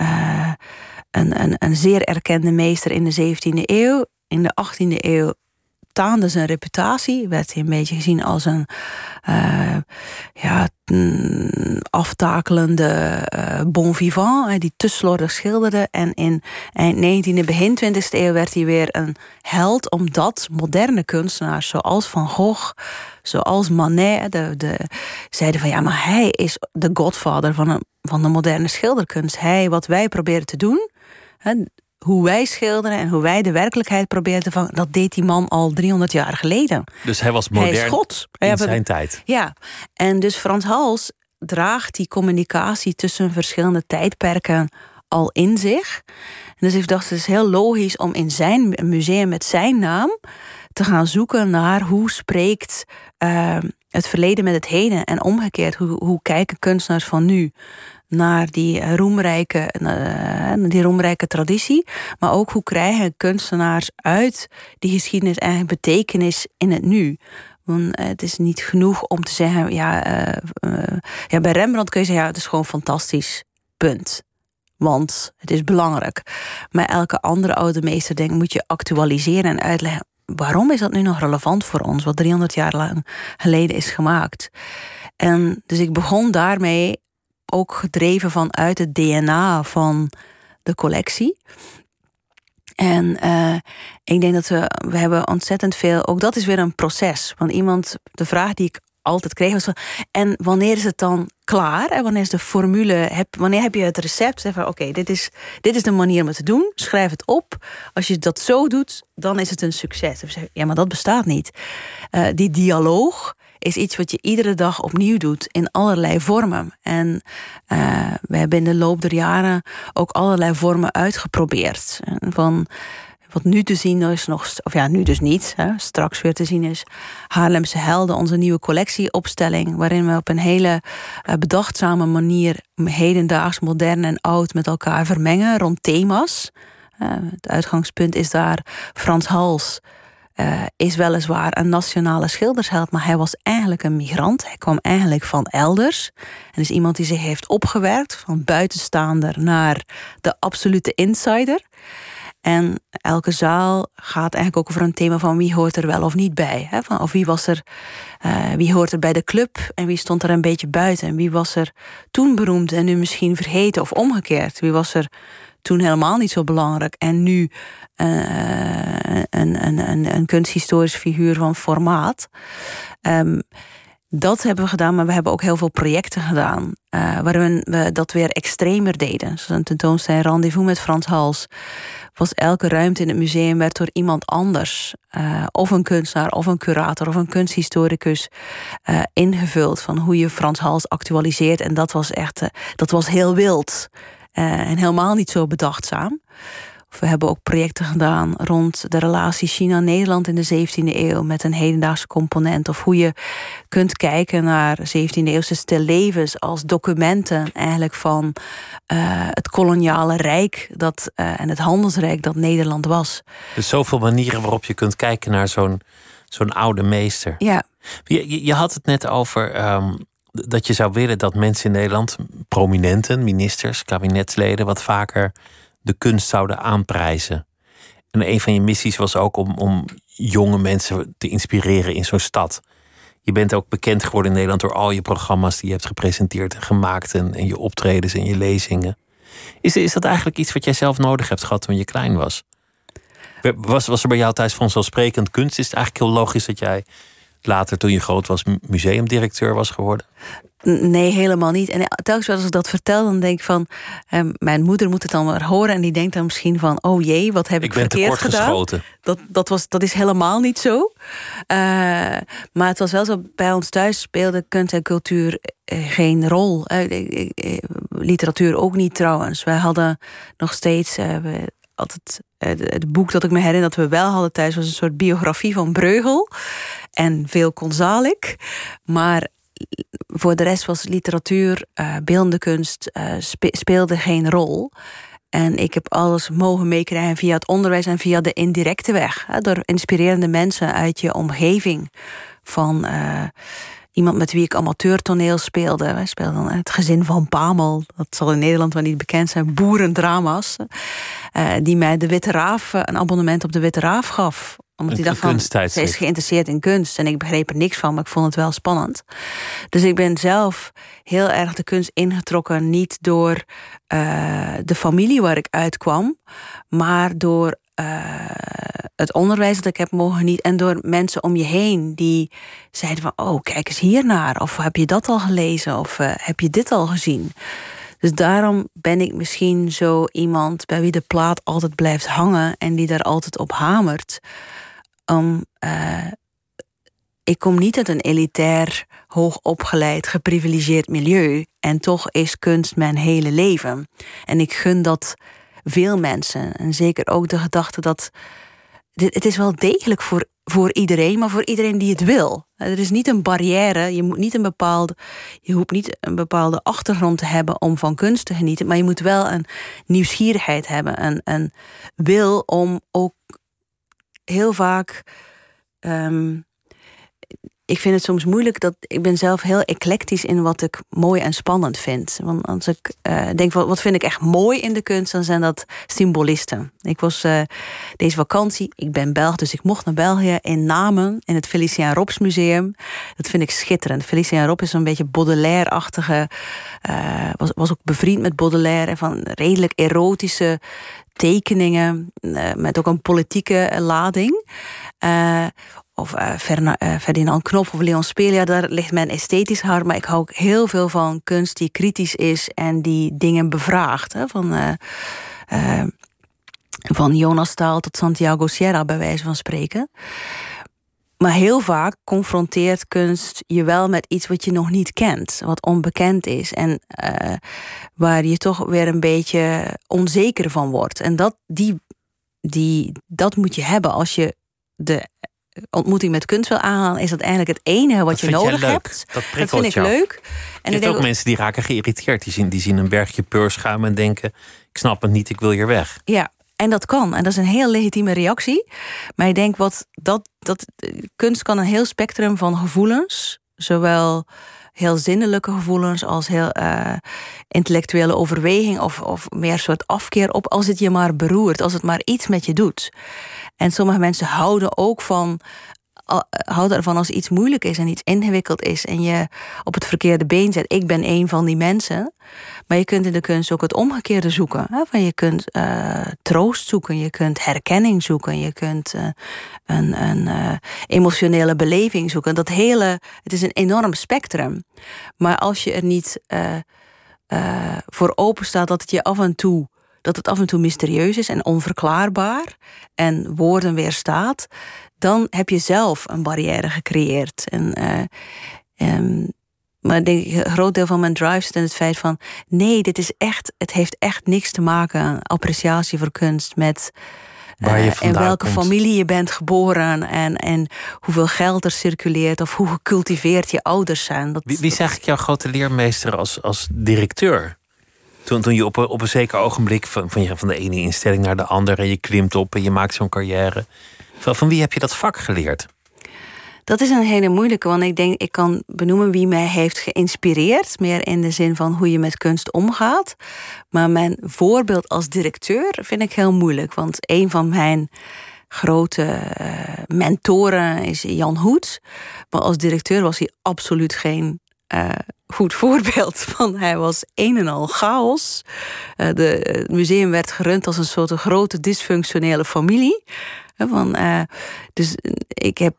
uh, een, een, een zeer erkende meester in de 17e eeuw. In de 18e eeuw taande zijn reputatie. Werd hij een beetje gezien als een uh, ja, aftakelende uh, bon vivant. Die te slordig schilderde. En in eind 19e, begin 20e eeuw werd hij weer een held. Omdat moderne kunstenaars zoals Van Gogh, zoals Manet... De, de, zeiden van ja, maar hij is de godvader van, een, van de moderne schilderkunst. Hij, wat wij proberen te doen hoe wij schilderen en hoe wij de werkelijkheid proberen te vangen, dat deed die man al 300 jaar geleden. Dus hij was modern hij is God. in zijn tijd. Ja, en dus Frans Hals draagt die communicatie tussen verschillende tijdperken al in zich. En dus ik dacht, het is heel logisch om in zijn museum met zijn naam te gaan zoeken naar hoe spreekt uh, het verleden met het heden en omgekeerd. Hoe, hoe kijken kunstenaars van nu naar die roemrijke, uh, die roemrijke traditie. Maar ook hoe krijgen kunstenaars uit die geschiedenis eigenlijk betekenis in het nu. Want uh, het is niet genoeg om te zeggen, ja, uh, ja, bij Rembrandt kun je zeggen, ja, het is gewoon fantastisch. Punt. Want het is belangrijk. Maar elke andere oude meester denk, moet je actualiseren en uitleggen waarom is dat nu nog relevant voor ons, wat 300 jaar lang geleden is gemaakt. En dus ik begon daarmee ook gedreven vanuit het DNA van de collectie. En uh, ik denk dat we, we hebben ontzettend veel, ook dat is weer een proces. Want iemand, de vraag die ik altijd kreeg was: en wanneer is het dan klaar? En wanneer is de formule? Heb, wanneer heb je het recept? Zeg van oké, dit, is, dit is de manier om het te doen. Schrijf het op. Als je dat zo doet, dan is het een succes. Ja, maar dat bestaat niet. Uh, die dialoog is iets wat je iedere dag opnieuw doet in allerlei vormen. En uh, we hebben in de loop der jaren ook allerlei vormen uitgeprobeerd. Van wat nu te zien is nog, of ja, nu dus niet, hè, straks weer te zien is Haarlemse Helden, onze nieuwe collectieopstelling, waarin we op een hele uh, bedachtzame manier hedendaags, modern en oud met elkaar vermengen rond thema's. Uh, het uitgangspunt is daar Frans Hals, uh, is weliswaar een nationale schildersheld, maar hij was eigenlijk een migrant. Hij kwam eigenlijk van elders. En is iemand die zich heeft opgewerkt van buitenstaander naar de absolute insider. En elke zaal gaat eigenlijk ook over een thema van wie hoort er wel of niet bij. Hè? Van, of wie was er, uh, wie hoort er bij de club en wie stond er een beetje buiten. En wie was er toen beroemd en nu misschien vergeten of omgekeerd. Wie was er toen helemaal niet zo belangrijk en nu uh, een, een, een, een kunsthistorisch figuur van formaat. Um, dat hebben we gedaan, maar we hebben ook heel veel projecten gedaan. Uh, waarin we dat weer extremer deden. Zoals een tentoonstelling Rendezvous met Frans Hals. Was elke ruimte in het museum werd door iemand anders. Uh, of een kunstenaar, of een curator, of een kunsthistoricus ingevuld. Van hoe je Frans Hals actualiseert. En dat was echt, dat was heel wild. En helemaal niet zo bedachtzaam. We hebben ook projecten gedaan rond de relatie China-Nederland in de 17e eeuw met een hedendaagse component. Of hoe je kunt kijken naar 17e-eeuwse stillevens als documenten eigenlijk van uh, het koloniale rijk dat, uh, en het handelsrijk dat Nederland was. Dus zoveel manieren waarop je kunt kijken naar zo'n zo'n oude meester. Ja. Je, je had het net over um, dat je zou willen dat mensen in Nederland, prominenten, ministers, kabinetsleden, wat vaker de kunst zouden aanprijzen. En een van je missies was ook om, om jonge mensen te inspireren in zo'n stad. Je bent ook bekend geworden in Nederland door al je programma's die je hebt gepresenteerd en gemaakt en, je optredens en je lezingen. Is, is dat eigenlijk iets wat jij zelf nodig hebt gehad toen je klein was? Was, was er bij jou thuis vanzelfsprekend kunst? Is het eigenlijk heel logisch dat jij later, toen je groot was, museumdirecteur was geworden? Nee, helemaal niet. En telkens als ik dat vertel, dan denk ik van... Eh, mijn moeder moet het dan maar horen en die denkt dan misschien van... oh jee, wat heb ik, ik ben verkeerd gedaan? Geschoten. Dat, dat, was, dat is helemaal niet zo. Uh, maar het was wel zo, bij ons thuis speelde kunst en cultuur eh, geen rol. Uh, literatuur ook niet trouwens. Wij hadden nog steeds... altijd, het boek dat ik me herinner dat we wel hadden thuis... was een soort biografie van Breugel en veel Konzalik. Maar voor de rest was literatuur, uh, beeldende kunst uh, speelde geen rol. En ik heb alles mogen meekrijgen via het onderwijs en via de indirecte weg. Hè, door inspirerende mensen uit je omgeving. Van uh, iemand met wie ik amateurtoneel speelde. Wij speelden het gezin van Pamel. Dat zal in Nederland wel niet bekend zijn. Boerendrama's. die mij de Witte Raaf, een abonnement op de Witte Raaf gaf omdat hij dacht van, ze is geïnteresseerd in kunst. En ik begreep er niks van, maar ik vond het wel spannend. Dus ik ben zelf heel erg de kunst ingetrokken. Niet door uh, de familie waar ik uitkwam. Maar door uh, het onderwijs dat ik heb mogen niet. En door mensen om je heen die zeiden van... oh, kijk eens hiernaar. Of heb je dat al gelezen? Of uh, heb je dit al gezien? Dus daarom ben ik misschien zo iemand bij wie de plaat altijd blijft hangen en die daar altijd op hamert om uh, ik kom niet uit een elitair, hoogopgeleid, geprivilegeerd milieu. En toch is kunst mijn hele leven. En ik gun dat veel mensen. En zeker ook de gedachte dat. Het is wel degelijk voor, voor iedereen, maar voor iedereen die het wil. Er is niet een barrière. Je moet niet een bepaalde. Je hoeft niet een bepaalde achtergrond te hebben om van kunst te genieten. Maar je moet wel een nieuwsgierigheid hebben. Een, een wil om ook heel vaak. Ehm, ik vind het soms moeilijk dat ik ben zelf heel eclectisch in wat ik mooi en spannend vind. Want als ik uh, denk, wat, wat vind ik echt mooi in de kunst, dan zijn dat symbolisten. Ik was uh, deze vakantie, ik ben Belg, dus ik mocht naar België in Namen, in het Felicien Rops Museum. Dat vind ik schitterend. Felicien Rob is een beetje Baudelaire-achtige, uh, was, was ook bevriend met Baudelaire en van redelijk erotische tekeningen met ook een politieke lading of uh, Ferdinand Knop of Leon Spelia, daar ligt mijn esthetisch hart. Maar ik hou ook heel veel van kunst die kritisch is en die dingen bevraagt. Hè, van, uh, van Jonas Staal tot Santiago Sierra, bij wijze van spreken. Maar heel vaak confronteert kunst je wel met iets wat je nog niet kent, wat onbekend is en waar je toch weer een beetje onzeker van wordt. En dat, die, die, dat moet je hebben als je de ontmoeting met kunst wil aanhalen, is dat eigenlijk het enige wat je nodig hebt. Dat, dat vind ik leuk. En je hebt ook mensen die raken geïrriteerd. Die zien, die zien een bergje peurschuim en denken: ik snap het niet, ik wil hier weg. Ja, en dat kan. En dat is een heel legitieme reactie. Maar ik denk wat dat, dat kunst kan een heel spectrum van gevoelens, zowel heel zinnelijke gevoelens als heel uh, intellectuele overweging of, of meer soort afkeer op als het je maar beroert, als het maar iets met je doet. En sommige mensen houden ook van houden ervan als iets moeilijk is en iets ingewikkeld is en je op het verkeerde been zet. Ik ben een van die mensen. Maar je kunt in de kunst ook het omgekeerde zoeken. Hè? Van je kunt uh, troost zoeken, je kunt herkenning zoeken, je kunt uh, een, een emotionele beleving zoeken. Dat hele, het is een enorm spectrum. Maar als je er niet voor open staat dat het je af en toe dat het af en toe mysterieus is en onverklaarbaar en woorden weerstaat, dan heb je zelf een barrière gecreëerd. En, uh, maar ik denk, een groot deel van mijn drive zit in het feit van nee, dit is echt, het heeft echt niks te maken, appreciatie voor kunst, met uh, in welke familie je bent geboren en, en hoeveel geld er circuleert of hoe gecultiveerd je ouders zijn. Dat, wie, wie is eigenlijk jouw grote leermeester als, als directeur? Toen, toen je op een, op een zeker ogenblik van, van, je, van de ene instelling naar de andere en je klimt op en je maakt zo'n carrière. Van, wie heb je dat vak geleerd? Dat is een hele moeilijke, want ik denk, ik kan benoemen wie mij heeft geïnspireerd. Meer in de zin van hoe je met kunst omgaat. Maar mijn voorbeeld als directeur vind ik heel moeilijk. Want een van mijn grote uh, mentoren is Jan Hoed. Maar als directeur was hij absoluut geen uh, goed voorbeeld van. Hij was een en al chaos. Uh, de, het museum werd gerund als een soort grote dysfunctionele familie. Van, uh, dus ik heb,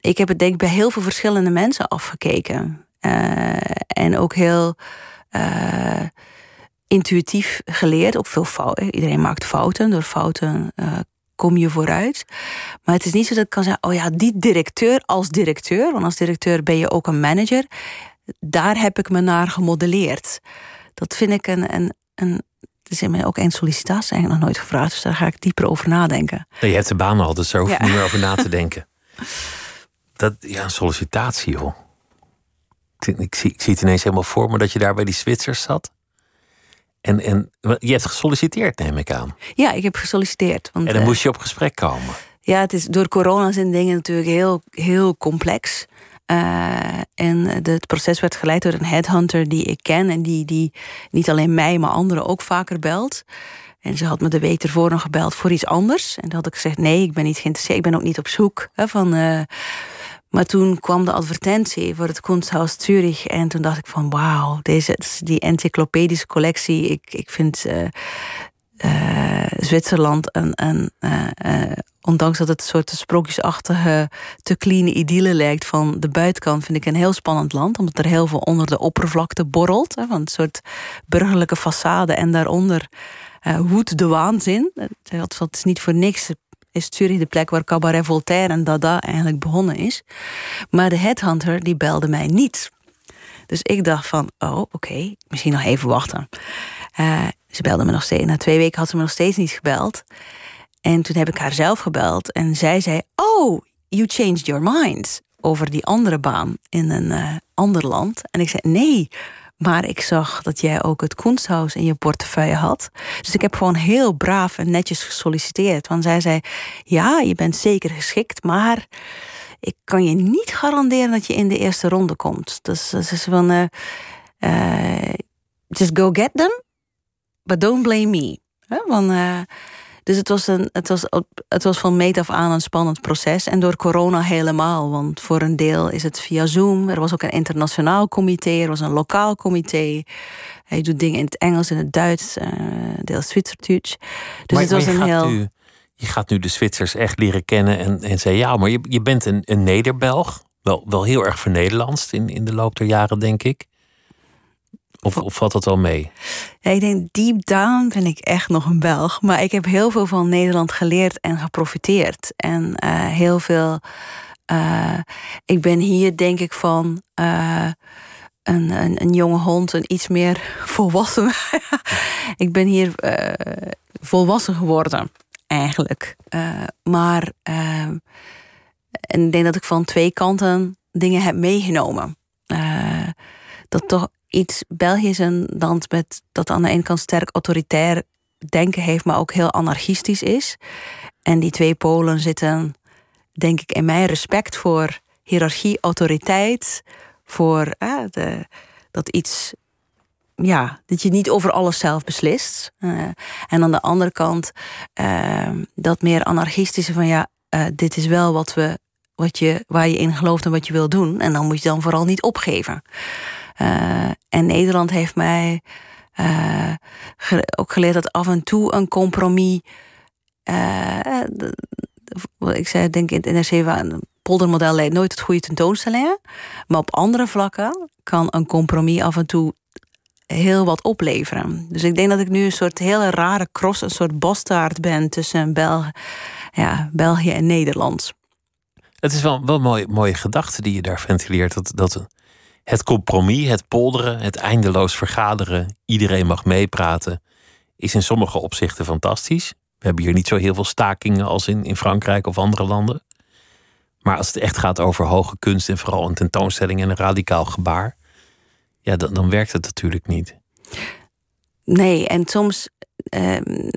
ik heb het denk ik bij heel veel verschillende mensen afgekeken. en ook heel intuïtief geleerd. Ook veel fouten. Iedereen maakt fouten. Door fouten kom je vooruit. Maar het is niet zo dat ik kan zeggen: oh ja, die directeur als directeur. Want als directeur ben je ook een manager. Daar heb ik me naar gemodelleerd. Dat vind ik een. een, een is in mij ook een sollicitatie eigenlijk nog nooit gevraagd. Dus daar ga ik dieper over nadenken. je hebt de baan al, dus daar hoef je niet meer over na te denken. Dat, ja, een sollicitatie, joh. Ik, ik, zie, ik zie het ineens helemaal voor me dat je daar bij die Zwitsers zat. En, en je hebt gesolliciteerd, neem ik aan. Ja, ik heb gesolliciteerd. Want, en dan uh, moest je op gesprek komen. Ja, het is, door corona zijn dingen natuurlijk heel, heel complex. Uh, en het proces werd geleid door een headhunter die ik ken en die, die niet alleen mij, maar anderen ook vaker belt. En ze had me de week ervoor nog gebeld voor iets anders. En dan had ik gezegd: nee, ik ben niet geïnteresseerd, ik ben ook niet op zoek. Hè, van, uh, maar toen kwam de advertentie voor het Kunsthaus Zurich. En toen dacht ik van wauw, deze die encyclopedische collectie. Ik, ik vind uh, uh, Zwitserland een, een uh, ondanks dat het een soort sprookjesachtige, te clean idylle lijkt van de buitenkant, vind ik een heel spannend land. Omdat er heel veel onder de oppervlakte borrelt. Hè, van een soort burgerlijke façade. En daaronder woedt de waanzin. Het is niet voor niks is Zurich de plek waar Cabaret Voltaire en Dada eigenlijk begonnen is. Maar de headhunter die belde mij niet. Dus ik dacht van, oh oké, misschien nog even wachten. Ze belde me nog steeds. Na twee weken had ze me nog steeds niet gebeld. En toen heb ik haar zelf gebeld. En zij zei, oh, you changed your mind. Over die andere baan in een uh, ander land. En ik zei, nee, maar ik zag dat jij ook het Kunsthaus in je portefeuille had. Dus ik heb gewoon heel braaf en netjes gesolliciteerd. Want zij zei: Ja, je bent zeker geschikt, maar ik kan je niet garanderen dat je in de eerste ronde komt. Dus ze is van: uh, Just go get them, but don't blame me. Want, uh, dus het was, een, het, was, het was van meet af aan een spannend proces. En door corona helemaal. Want voor een deel is het via Zoom. Er was ook een internationaal comité. Er was een lokaal comité. Hij doet dingen in het Engels, in het Duits. Uh, deel Zwitserduits. Dus maar, het was een heel... Je gaat nu de Zwitsers echt leren kennen. En, en zei ja, maar je, je bent een, een Nederbelg. Wel, wel heel erg vernederlandst in, in de loop der jaren, denk ik. Of, of valt dat wel mee? Ja, ik denk, deep down ben ik echt nog een Belg. Maar ik heb heel veel van Nederland geleerd en geprofiteerd. En uh, heel veel. Uh, ik ben hier, denk ik, van. Uh, een, een, een, jonge hond, een iets meer volwassen. ik ben hier volwassen geworden, eigenlijk. maar. en ik denk dat ik van twee kanten dingen heb meegenomen. dat toch iets. België een land met, dat aan de ene kant sterk autoritair denken heeft, maar ook heel anarchistisch is. En die twee polen zitten, denk ik, in mijn respect voor hiërarchie, autoriteit, voor eh, de, dat iets. Ja, dat je niet over alles zelf beslist. Uh, en aan de andere kant uh, dat meer anarchistische van ja, uh, dit is wel wat we, wat je, waar je in gelooft en wat je wil doen. En dan moet je dan vooral niet opgeven. Uh, en Nederland heeft mij uh, ook geleerd dat af en toe een compromis. Uh, ik zei, denk in het NRC, een poldermodel leidt nooit tot goede tentoonstellingen. Maar op andere vlakken kan een compromis af en toe heel wat opleveren. Dus ik denk dat ik nu een soort hele rare cross, een soort bastaard ben tussen ja, België en Nederland. Het is wel, wel een mooie, mooie gedachte die je daar ventileert. Dat, dat het compromis, het polderen, het eindeloos vergaderen, iedereen mag meepraten, is in sommige opzichten fantastisch. We hebben hier niet zo heel veel stakingen als in, in Frankrijk of andere landen. Maar als het echt gaat over hoge kunst en vooral een tentoonstelling en een radicaal gebaar, ja, dan, dan werkt het natuurlijk niet. Nee, en soms. Um,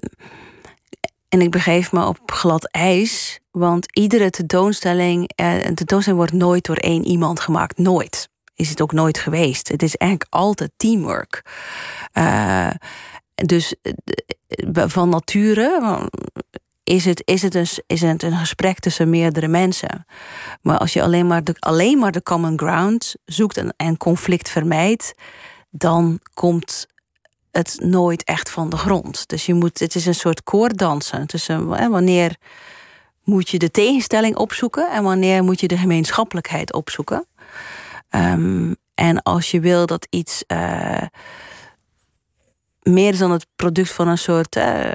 en ik begeef me op glad ijs, want iedere tentoonstelling, uh, een tentoonstelling wordt nooit door één iemand gemaakt. Nooit is het ook nooit geweest. Het is eigenlijk altijd teamwork. Uh, dus eh, van nature is het, is, het een, is het een gesprek tussen meerdere mensen. Maar als je alleen maar de, alleen maar de common ground zoekt en, en conflict vermijdt, dan komt het nooit echt van de grond. Dus je moet, het is een soort koorddansen tussen wanneer moet je de tegenstelling opzoeken en wanneer moet je de gemeenschappelijkheid opzoeken. Um, en als je wil dat iets uh, meer is dan het product van een soort uh,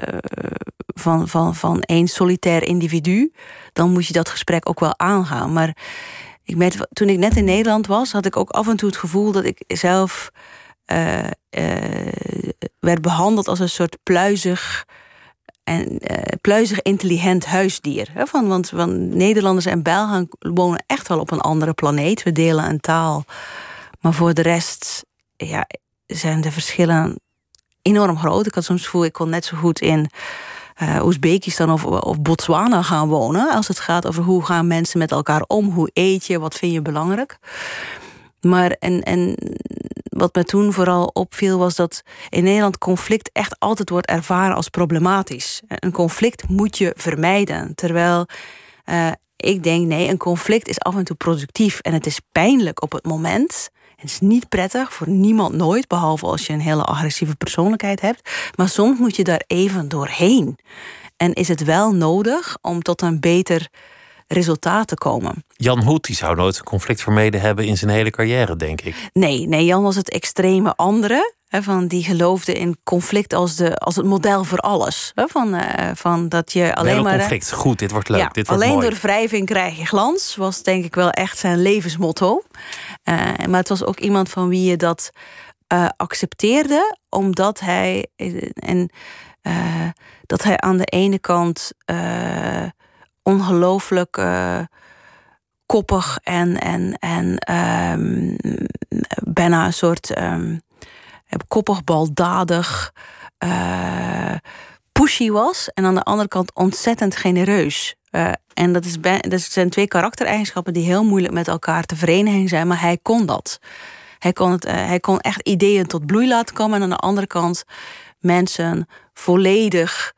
van, van, van één solitair individu, dan moet je dat gesprek ook wel aangaan. Maar ik met, toen ik net in Nederland was, had ik ook af en toe het gevoel dat ik zelf uh, werd behandeld als een soort pluizig en uh, pluizig intelligent huisdier. Hè? Van, want, want Nederlanders en Belgen wonen echt wel op een andere planeet. We delen een taal. Maar voor de rest ja, zijn de verschillen enorm groot. Ik had soms voel ik kon net zo goed in uh, Oezbekistan of, of Botswana gaan wonen. Als het gaat over hoe gaan mensen met elkaar om. Hoe eet je? Wat vind je belangrijk? Maar en, en wat me toen vooral opviel was dat in Nederland conflict echt altijd wordt ervaren als problematisch. Een conflict moet je vermijden. Terwijl uh, ik denk, nee, een conflict is af en toe productief en het is pijnlijk op het moment. Het is niet prettig voor niemand nooit, behalve als je een hele agressieve persoonlijkheid hebt. Maar soms moet je daar even doorheen. En is het wel nodig om tot een beter resultaten komen. Jan Hoet die zou nooit een conflict vermeden hebben in zijn hele carrière, denk ik. Nee, nee Jan was het extreme andere. van die geloofde in conflict als, de, als het model voor alles. van, uh, van dat je alleen maar. conflict, goed, dit wordt leuk. Ja, dit wordt alleen mooi. door wrijving krijg je glans, was denk ik wel echt zijn levensmotto. Uh, maar het was ook iemand van wie je dat uh, accepteerde, omdat hij. En, dat hij aan de ene kant ongelooflijk koppig en, en, en um, bijna een soort um, koppig, baldadig, uh, pushy was. En aan de andere kant ontzettend genereus. Uh, en dat, is dat zijn twee karaktereigenschappen die heel moeilijk met elkaar te verenigen zijn, maar hij kon dat. Hij kon, het, hij kon echt ideeën tot bloei laten komen. En aan de andere kant mensen volledig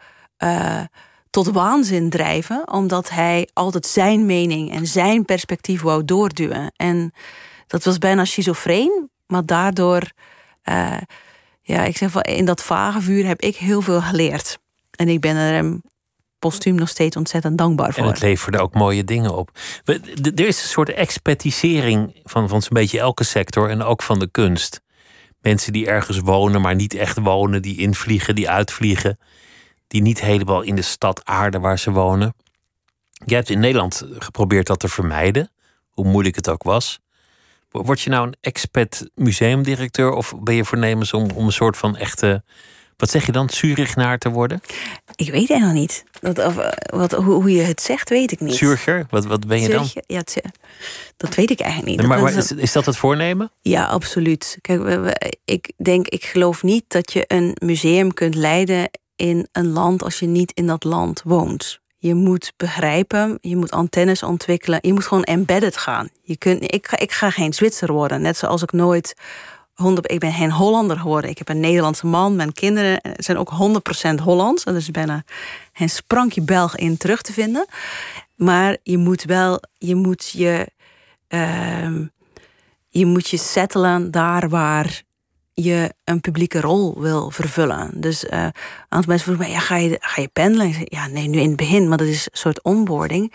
tot waanzin drijven, omdat hij altijd zijn mening en zijn perspectief wou doorduwen. En dat was bijna schizofreen, maar daardoor, uh, ja, ik zeg van in dat vage vuur heb ik heel veel geleerd. En ik ben er hem postuum nog steeds ontzettend dankbaar voor. En het leverde ook mooie dingen op. Er is een soort expertisering van, van zo'n beetje elke sector en ook van de kunst. Mensen die ergens wonen, maar niet echt wonen, die invliegen, die uitvliegen die niet helemaal in de stad aarden waar ze wonen. Jij hebt in Nederland geprobeerd dat te vermijden, hoe moeilijk het ook was. Word je nou een expat museumdirecteur of ben je voornemens om, om een soort van echte, wat zeg je dan, Zurichnaar te worden? Ik weet nog niet. Dat, of, wat, hoe, hoe je het zegt, weet ik niet. Zurcher? Wat, wat ben je Zurcher? dan? Ja, dat weet ik eigenlijk niet. Maar, maar is, is, dat het voornemen? Ja, absoluut. Kijk, we, we, ik denk, ik geloof niet dat je een museum kunt leiden in een land als je niet in dat land woont. Je moet begrijpen, je moet antennes ontwikkelen, je moet gewoon embedded gaan. Je kunt, ik, ga, ik ga geen Zwitser worden, net zoals ik nooit 100, ik ben geen Hollander geworden. Ik heb een Nederlandse man, mijn kinderen zijn ook 100% Hollands. Is bijna een sprankje Belg in terug te vinden. Maar je moet wel, je moet je, uh, je moet je settelen daar waar je een publieke rol wil vervullen. Dus uh, een aantal mensen vroegen mij, ja, ga je, ga je pendelen? Zei, ja, nee, nu in het begin, maar dat is een soort onboarding.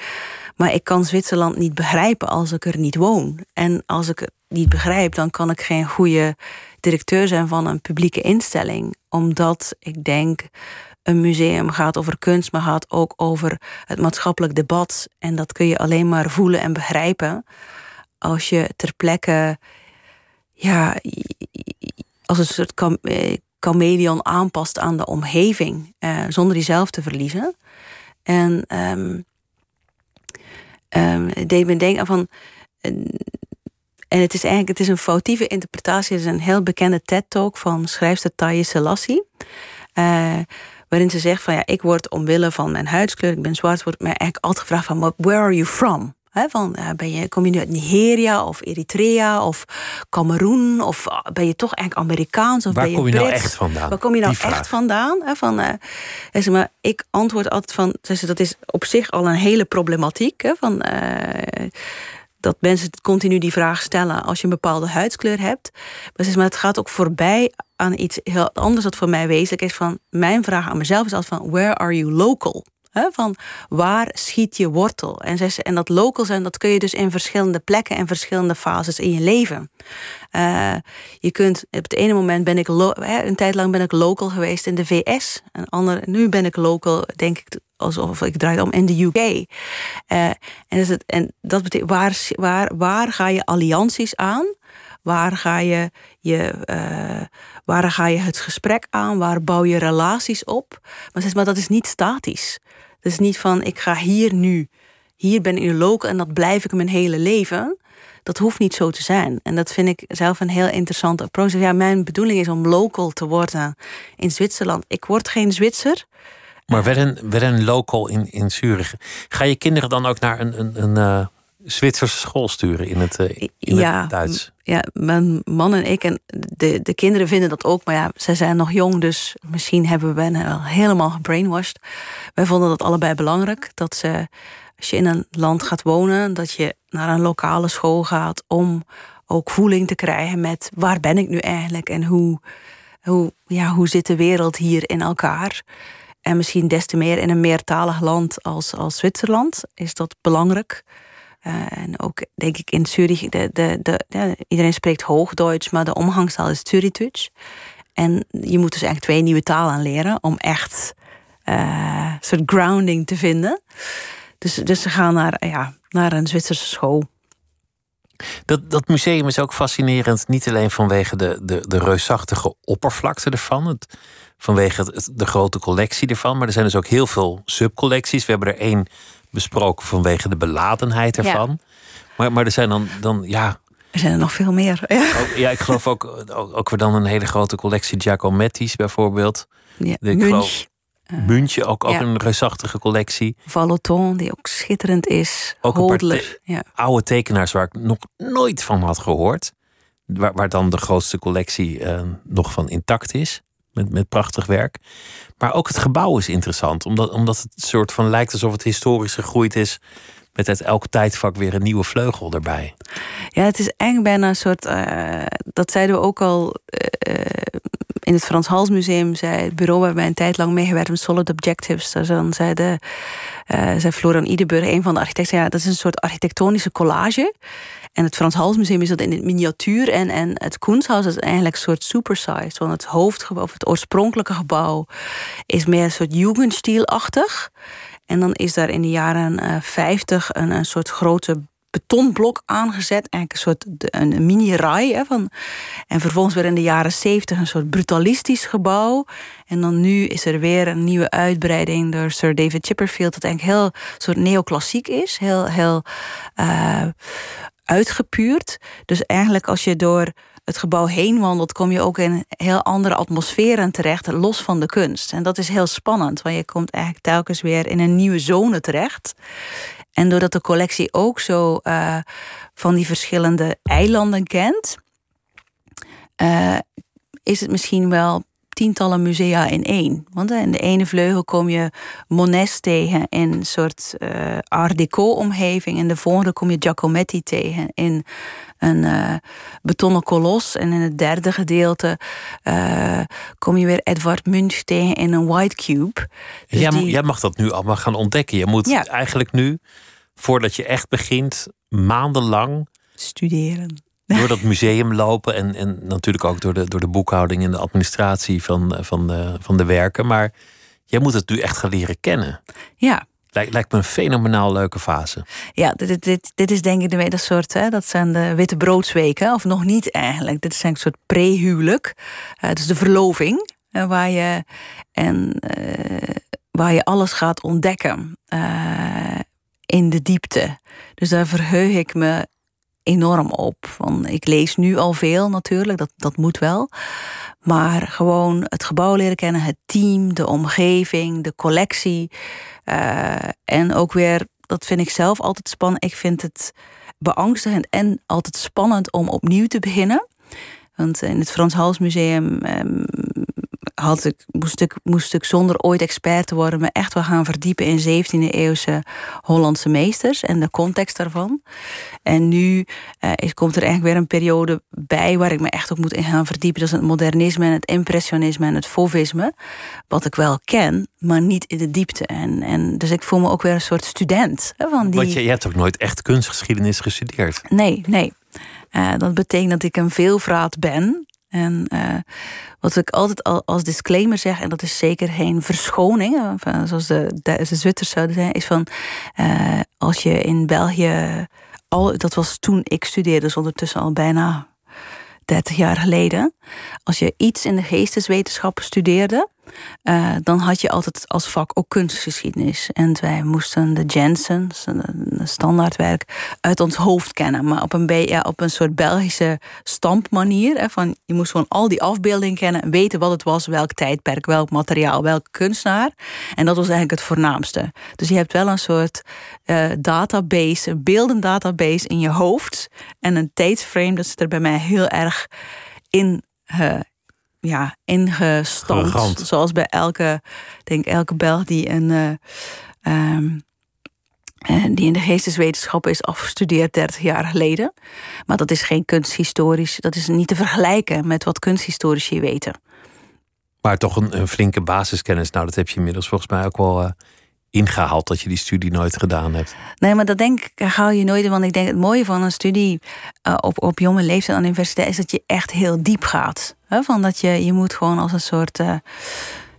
Maar ik kan Zwitserland niet begrijpen als ik er niet woon. En als ik het niet begrijp, dan kan ik geen goede directeur zijn van een publieke instelling. Omdat ik denk, een museum gaat over kunst, maar gaat ook over het maatschappelijk debat. En dat kun je alleen maar voelen en begrijpen als je ter plekke ja, als een soort kam chameleon aanpast aan de omgeving, uh, zonder jezelf te verliezen. En um, um, deed me denken van. En het is eigenlijk het is een foutieve interpretatie. Het is een heel bekende TED-talk van schrijfster Taye Selassie. Uh, waarin ze zegt van ja, ik word omwille van mijn huidskleur, ik ben zwart, word me eigenlijk altijd gevraagd van where are you from? He, van, ben je, kom je nu uit Nigeria of Eritrea of Cameroen? Of ben je toch eigenlijk Amerikaans? Of Waar ben je kom je Brits? nou echt vandaan? Waar kom je nou Die vraag. echt vandaan? He, van, uh, ze, maar ik antwoord altijd van... Ze, dat is op zich al een hele problematiek. He, van, uh, dat mensen continu die vraag stellen als je een bepaalde huidskleur hebt. Maar, maar het gaat ook voorbij aan iets heel anders dat voor mij wezenlijk is. Van, mijn vraag aan mezelf is altijd van... Where are you local? He, van waar schiet je wortel? En, ze, en dat local zijn, dat kun je dus in verschillende plekken en verschillende fases in je leven. Uh, je kunt, op het ene moment ben ik, he, een tijd lang ben ik local geweest in de VS. Een ander, nu ben ik local, denk ik, alsof ik draai om in de UK. Uh, en, het, en dat betekent, waar, waar, waar ga je allianties aan? Waar ga je, je, uh, waar ga je het gesprek aan? Waar bouw je relaties op? Maar, maar dat is niet statisch. Is niet van ik ga hier nu, hier ben ik local en dat blijf ik mijn hele leven. Dat hoeft niet zo te zijn. En dat vind ik zelf een heel interessante approach. Ja, mijn bedoeling is om local te worden in Zwitserland. Ik word geen Zwitser. Maar wel een, wel een local in, in Zurich. Ga je kinderen dan ook naar een, een, een uh, Zwitserse school sturen in het, uh, in ja, het Duits? Ja, mijn man en ik en de, de kinderen vinden dat ook. Maar ja, zij zijn nog jong, dus misschien hebben we hen wel helemaal gebrainwashed. Wij vonden dat allebei belangrijk. Dat ze, als je in een land gaat wonen, dat je naar een lokale school gaat om ook voeling te krijgen met waar ben ik nu eigenlijk en hoe, hoe, ja, hoe zit de wereld hier in elkaar. En misschien des te meer in een meertalig land als, als Zwitserland is dat belangrijk. Uh, en ook denk ik in Zurich, de, de, de, iedereen spreekt Hoogduits, maar de omgangstaal is Zurichduits. En je moet dus eigenlijk twee nieuwe talen aanleren om echt uh, soort grounding te vinden. Dus, dus ze gaan naar, ja, naar een Zwitserse school. Dat, dat museum is ook fascinerend, niet alleen vanwege de, de, de reusachtige oppervlakte ervan, vanwege de grote collectie ervan, maar er zijn dus ook heel veel subcollecties. We hebben er één besproken vanwege de beladenheid ervan. Maar, maar er zijn dan, dan ja, er zijn er nog veel meer. Ja, ja ik geloof ook, ook, ook weer dan een hele grote collectie Giacometti's bijvoorbeeld. Ja, de, Munch. Muntje, ook, ook een reusachtige collectie. Valoton, die ook schitterend is. Ook Holdler, ja. oude tekenaars waar ik nog nooit van had gehoord. Waar, waar dan de grootste collectie uh, nog van intact is. Met, met prachtig werk. Maar ook het gebouw is interessant. Omdat, omdat het soort van lijkt alsof het historisch gegroeid is met uit elk tijdvak weer een nieuwe vleugel erbij. Ja, het is eigenlijk bijna een soort. Uh, dat zeiden we ook al uh, in het Frans Hals Museum. Zei het bureau waar wij een tijd lang meegewerkt met Solid Objectives. Dan zei, de, uh, zei Florian Ideburg, een van de architecten. Ja, dat is een soort architectonische collage. En het Frans Hals Museum is dat in het miniatuur. En, en het Koenshuis is eigenlijk een soort supersized. Want het hoofdgebouw, of het oorspronkelijke gebouw, is meer een soort Jugendstil-achtig. En dan is daar in de jaren 50 een, een soort grote betonblok aangezet. Eigenlijk een soort een mini-rai. Van, en vervolgens weer in de jaren 70 een soort brutalistisch gebouw. En dan nu is er weer een nieuwe uitbreiding door Sir David Chipperfield. Dat eigenlijk heel soort neoclassiek is. Heel, heel uh, uitgepuurd. Dus eigenlijk als je door het gebouw heen wandelt, kom je ook in heel andere atmosferen terecht, los van de kunst. En dat is heel spannend, want je komt eigenlijk telkens weer in een nieuwe zone terecht. En doordat de collectie ook zo uh, van die verschillende eilanden kent, uh, is het misschien wel tientallen musea in één. Want in de ene vleugel kom je Monet tegen in een soort uh, art deco-omgeving. En de volgende kom je Giacometti tegen in een uh, betonnen kolos. En in het derde gedeelte uh, kom je weer Edward Munch tegen in een white cube. Dus jij, die... jij, mag dat nu allemaal gaan ontdekken. Je moet ja. eigenlijk nu, voordat je echt begint, maandenlang studeren door dat museum lopen en, en natuurlijk ook door de, door de boekhouding en de administratie van, van, de, van de werken. Maar jij moet het nu echt gaan leren kennen. Ja. Lijkt, lijkt me een fenomenaal leuke fase. Ja, dit, dit, dit is denk ik de dat soort, hè, dat zijn de witte broodsweken, of nog niet eigenlijk. Dit is een soort pre-huwelijk. Uh, dus de verloving, uh, waar je en uh, waar je alles gaat ontdekken in de diepte. Dus daar verheug ik me enorm op. Van, ik lees nu al veel natuurlijk, dat, dat moet wel. Maar gewoon het gebouw leren kennen, het team, de omgeving, de collectie. Uh, en ook weer, dat vind ik zelf altijd spannend. Ik vind het beangstigend en altijd spannend om opnieuw te beginnen. Want in het Frans Hals Museum um, had ik, moest, ik, moest ik zonder ooit expert te worden me echt wel gaan verdiepen in 17e eeuwse Hollandse meesters en de context daarvan. En nu uh, komt er eigenlijk weer een periode bij waar ik me echt ook moet in gaan verdiepen. Dat is het modernisme en het impressionisme en het fauvisme. Wat ik wel ken, maar niet in de diepte. En, en dus ik voel me ook weer een soort student. Hè, van die... Want je, je hebt ook nooit echt kunstgeschiedenis gestudeerd? Nee, nee. Uh, dat betekent dat ik een veelvraat ben. En uh, wat ik altijd als disclaimer zeg, en dat is zeker geen verschoning, zoals de, de, Zwitsers zouden zeggen, is van uh, als je in België, al, dat was toen ik studeerde, dus ondertussen al bijna 30 jaar geleden, als je iets in de geesteswetenschappen studeerde, uh, dan had je altijd als vak ook kunstgeschiedenis. En wij moesten de Jensens, een standaardwerk, uit ons hoofd kennen. Maar op een, ja, op een soort Belgische stampmanier. Van, je moest gewoon al die afbeeldingen kennen en weten wat het was, welk tijdperk, welk materiaal, welk kunstenaar. En dat was eigenlijk het voornaamste. Dus je hebt wel een soort uh, database, een beeldendatabase in je hoofd. En een tijdsframe, dat zit er bij mij heel erg in. Uh, ja, ingestampt. Zoals bij elke, denk elke Belg die een. Uh, um, die in de geesteswetenschappen is afgestudeerd 30 jaar geleden. Maar dat is geen kunsthistorisch, dat is niet te vergelijken met wat kunsthistorici weten. Maar toch een, een flinke basiskennis. Nou, dat heb je inmiddels volgens mij ook wel uh, ingehaald dat je die studie nooit gedaan hebt. Nee, maar dat denk ik, haal je nooit. Want ik denk het mooie van een studie uh, op, op jonge leeftijd aan de universiteit is dat je echt heel diep gaat. Van dat je, je moet gewoon als een soort. Uh,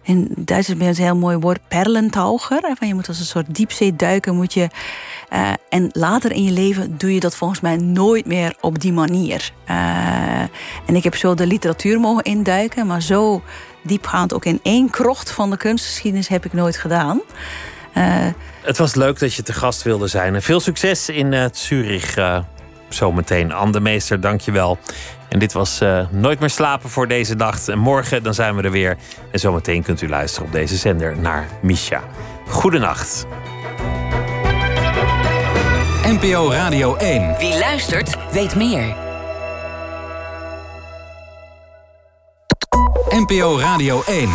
in Duitsers ben je een heel mooi woord, perlentaucher. Van je moet als een soort diepzee duiken. Moet je, uh, en later in je leven doe je dat volgens mij nooit meer op die manier. Uh, en ik heb zo de literatuur mogen induiken, maar zo diepgaand ook in één krocht van de kunstgeschiedenis heb ik nooit gedaan. Het was leuk dat je te gast wilde zijn. Veel succes in Zurich zometeen. Anne Meester, dank je wel. En dit was Nooit meer slapen voor deze dag. En morgen dan zijn we er weer. En zometeen kunt u luisteren op deze zender naar Misha. Goedenacht. NPO Radio 1. Wie luistert, weet meer. NPO Radio 1.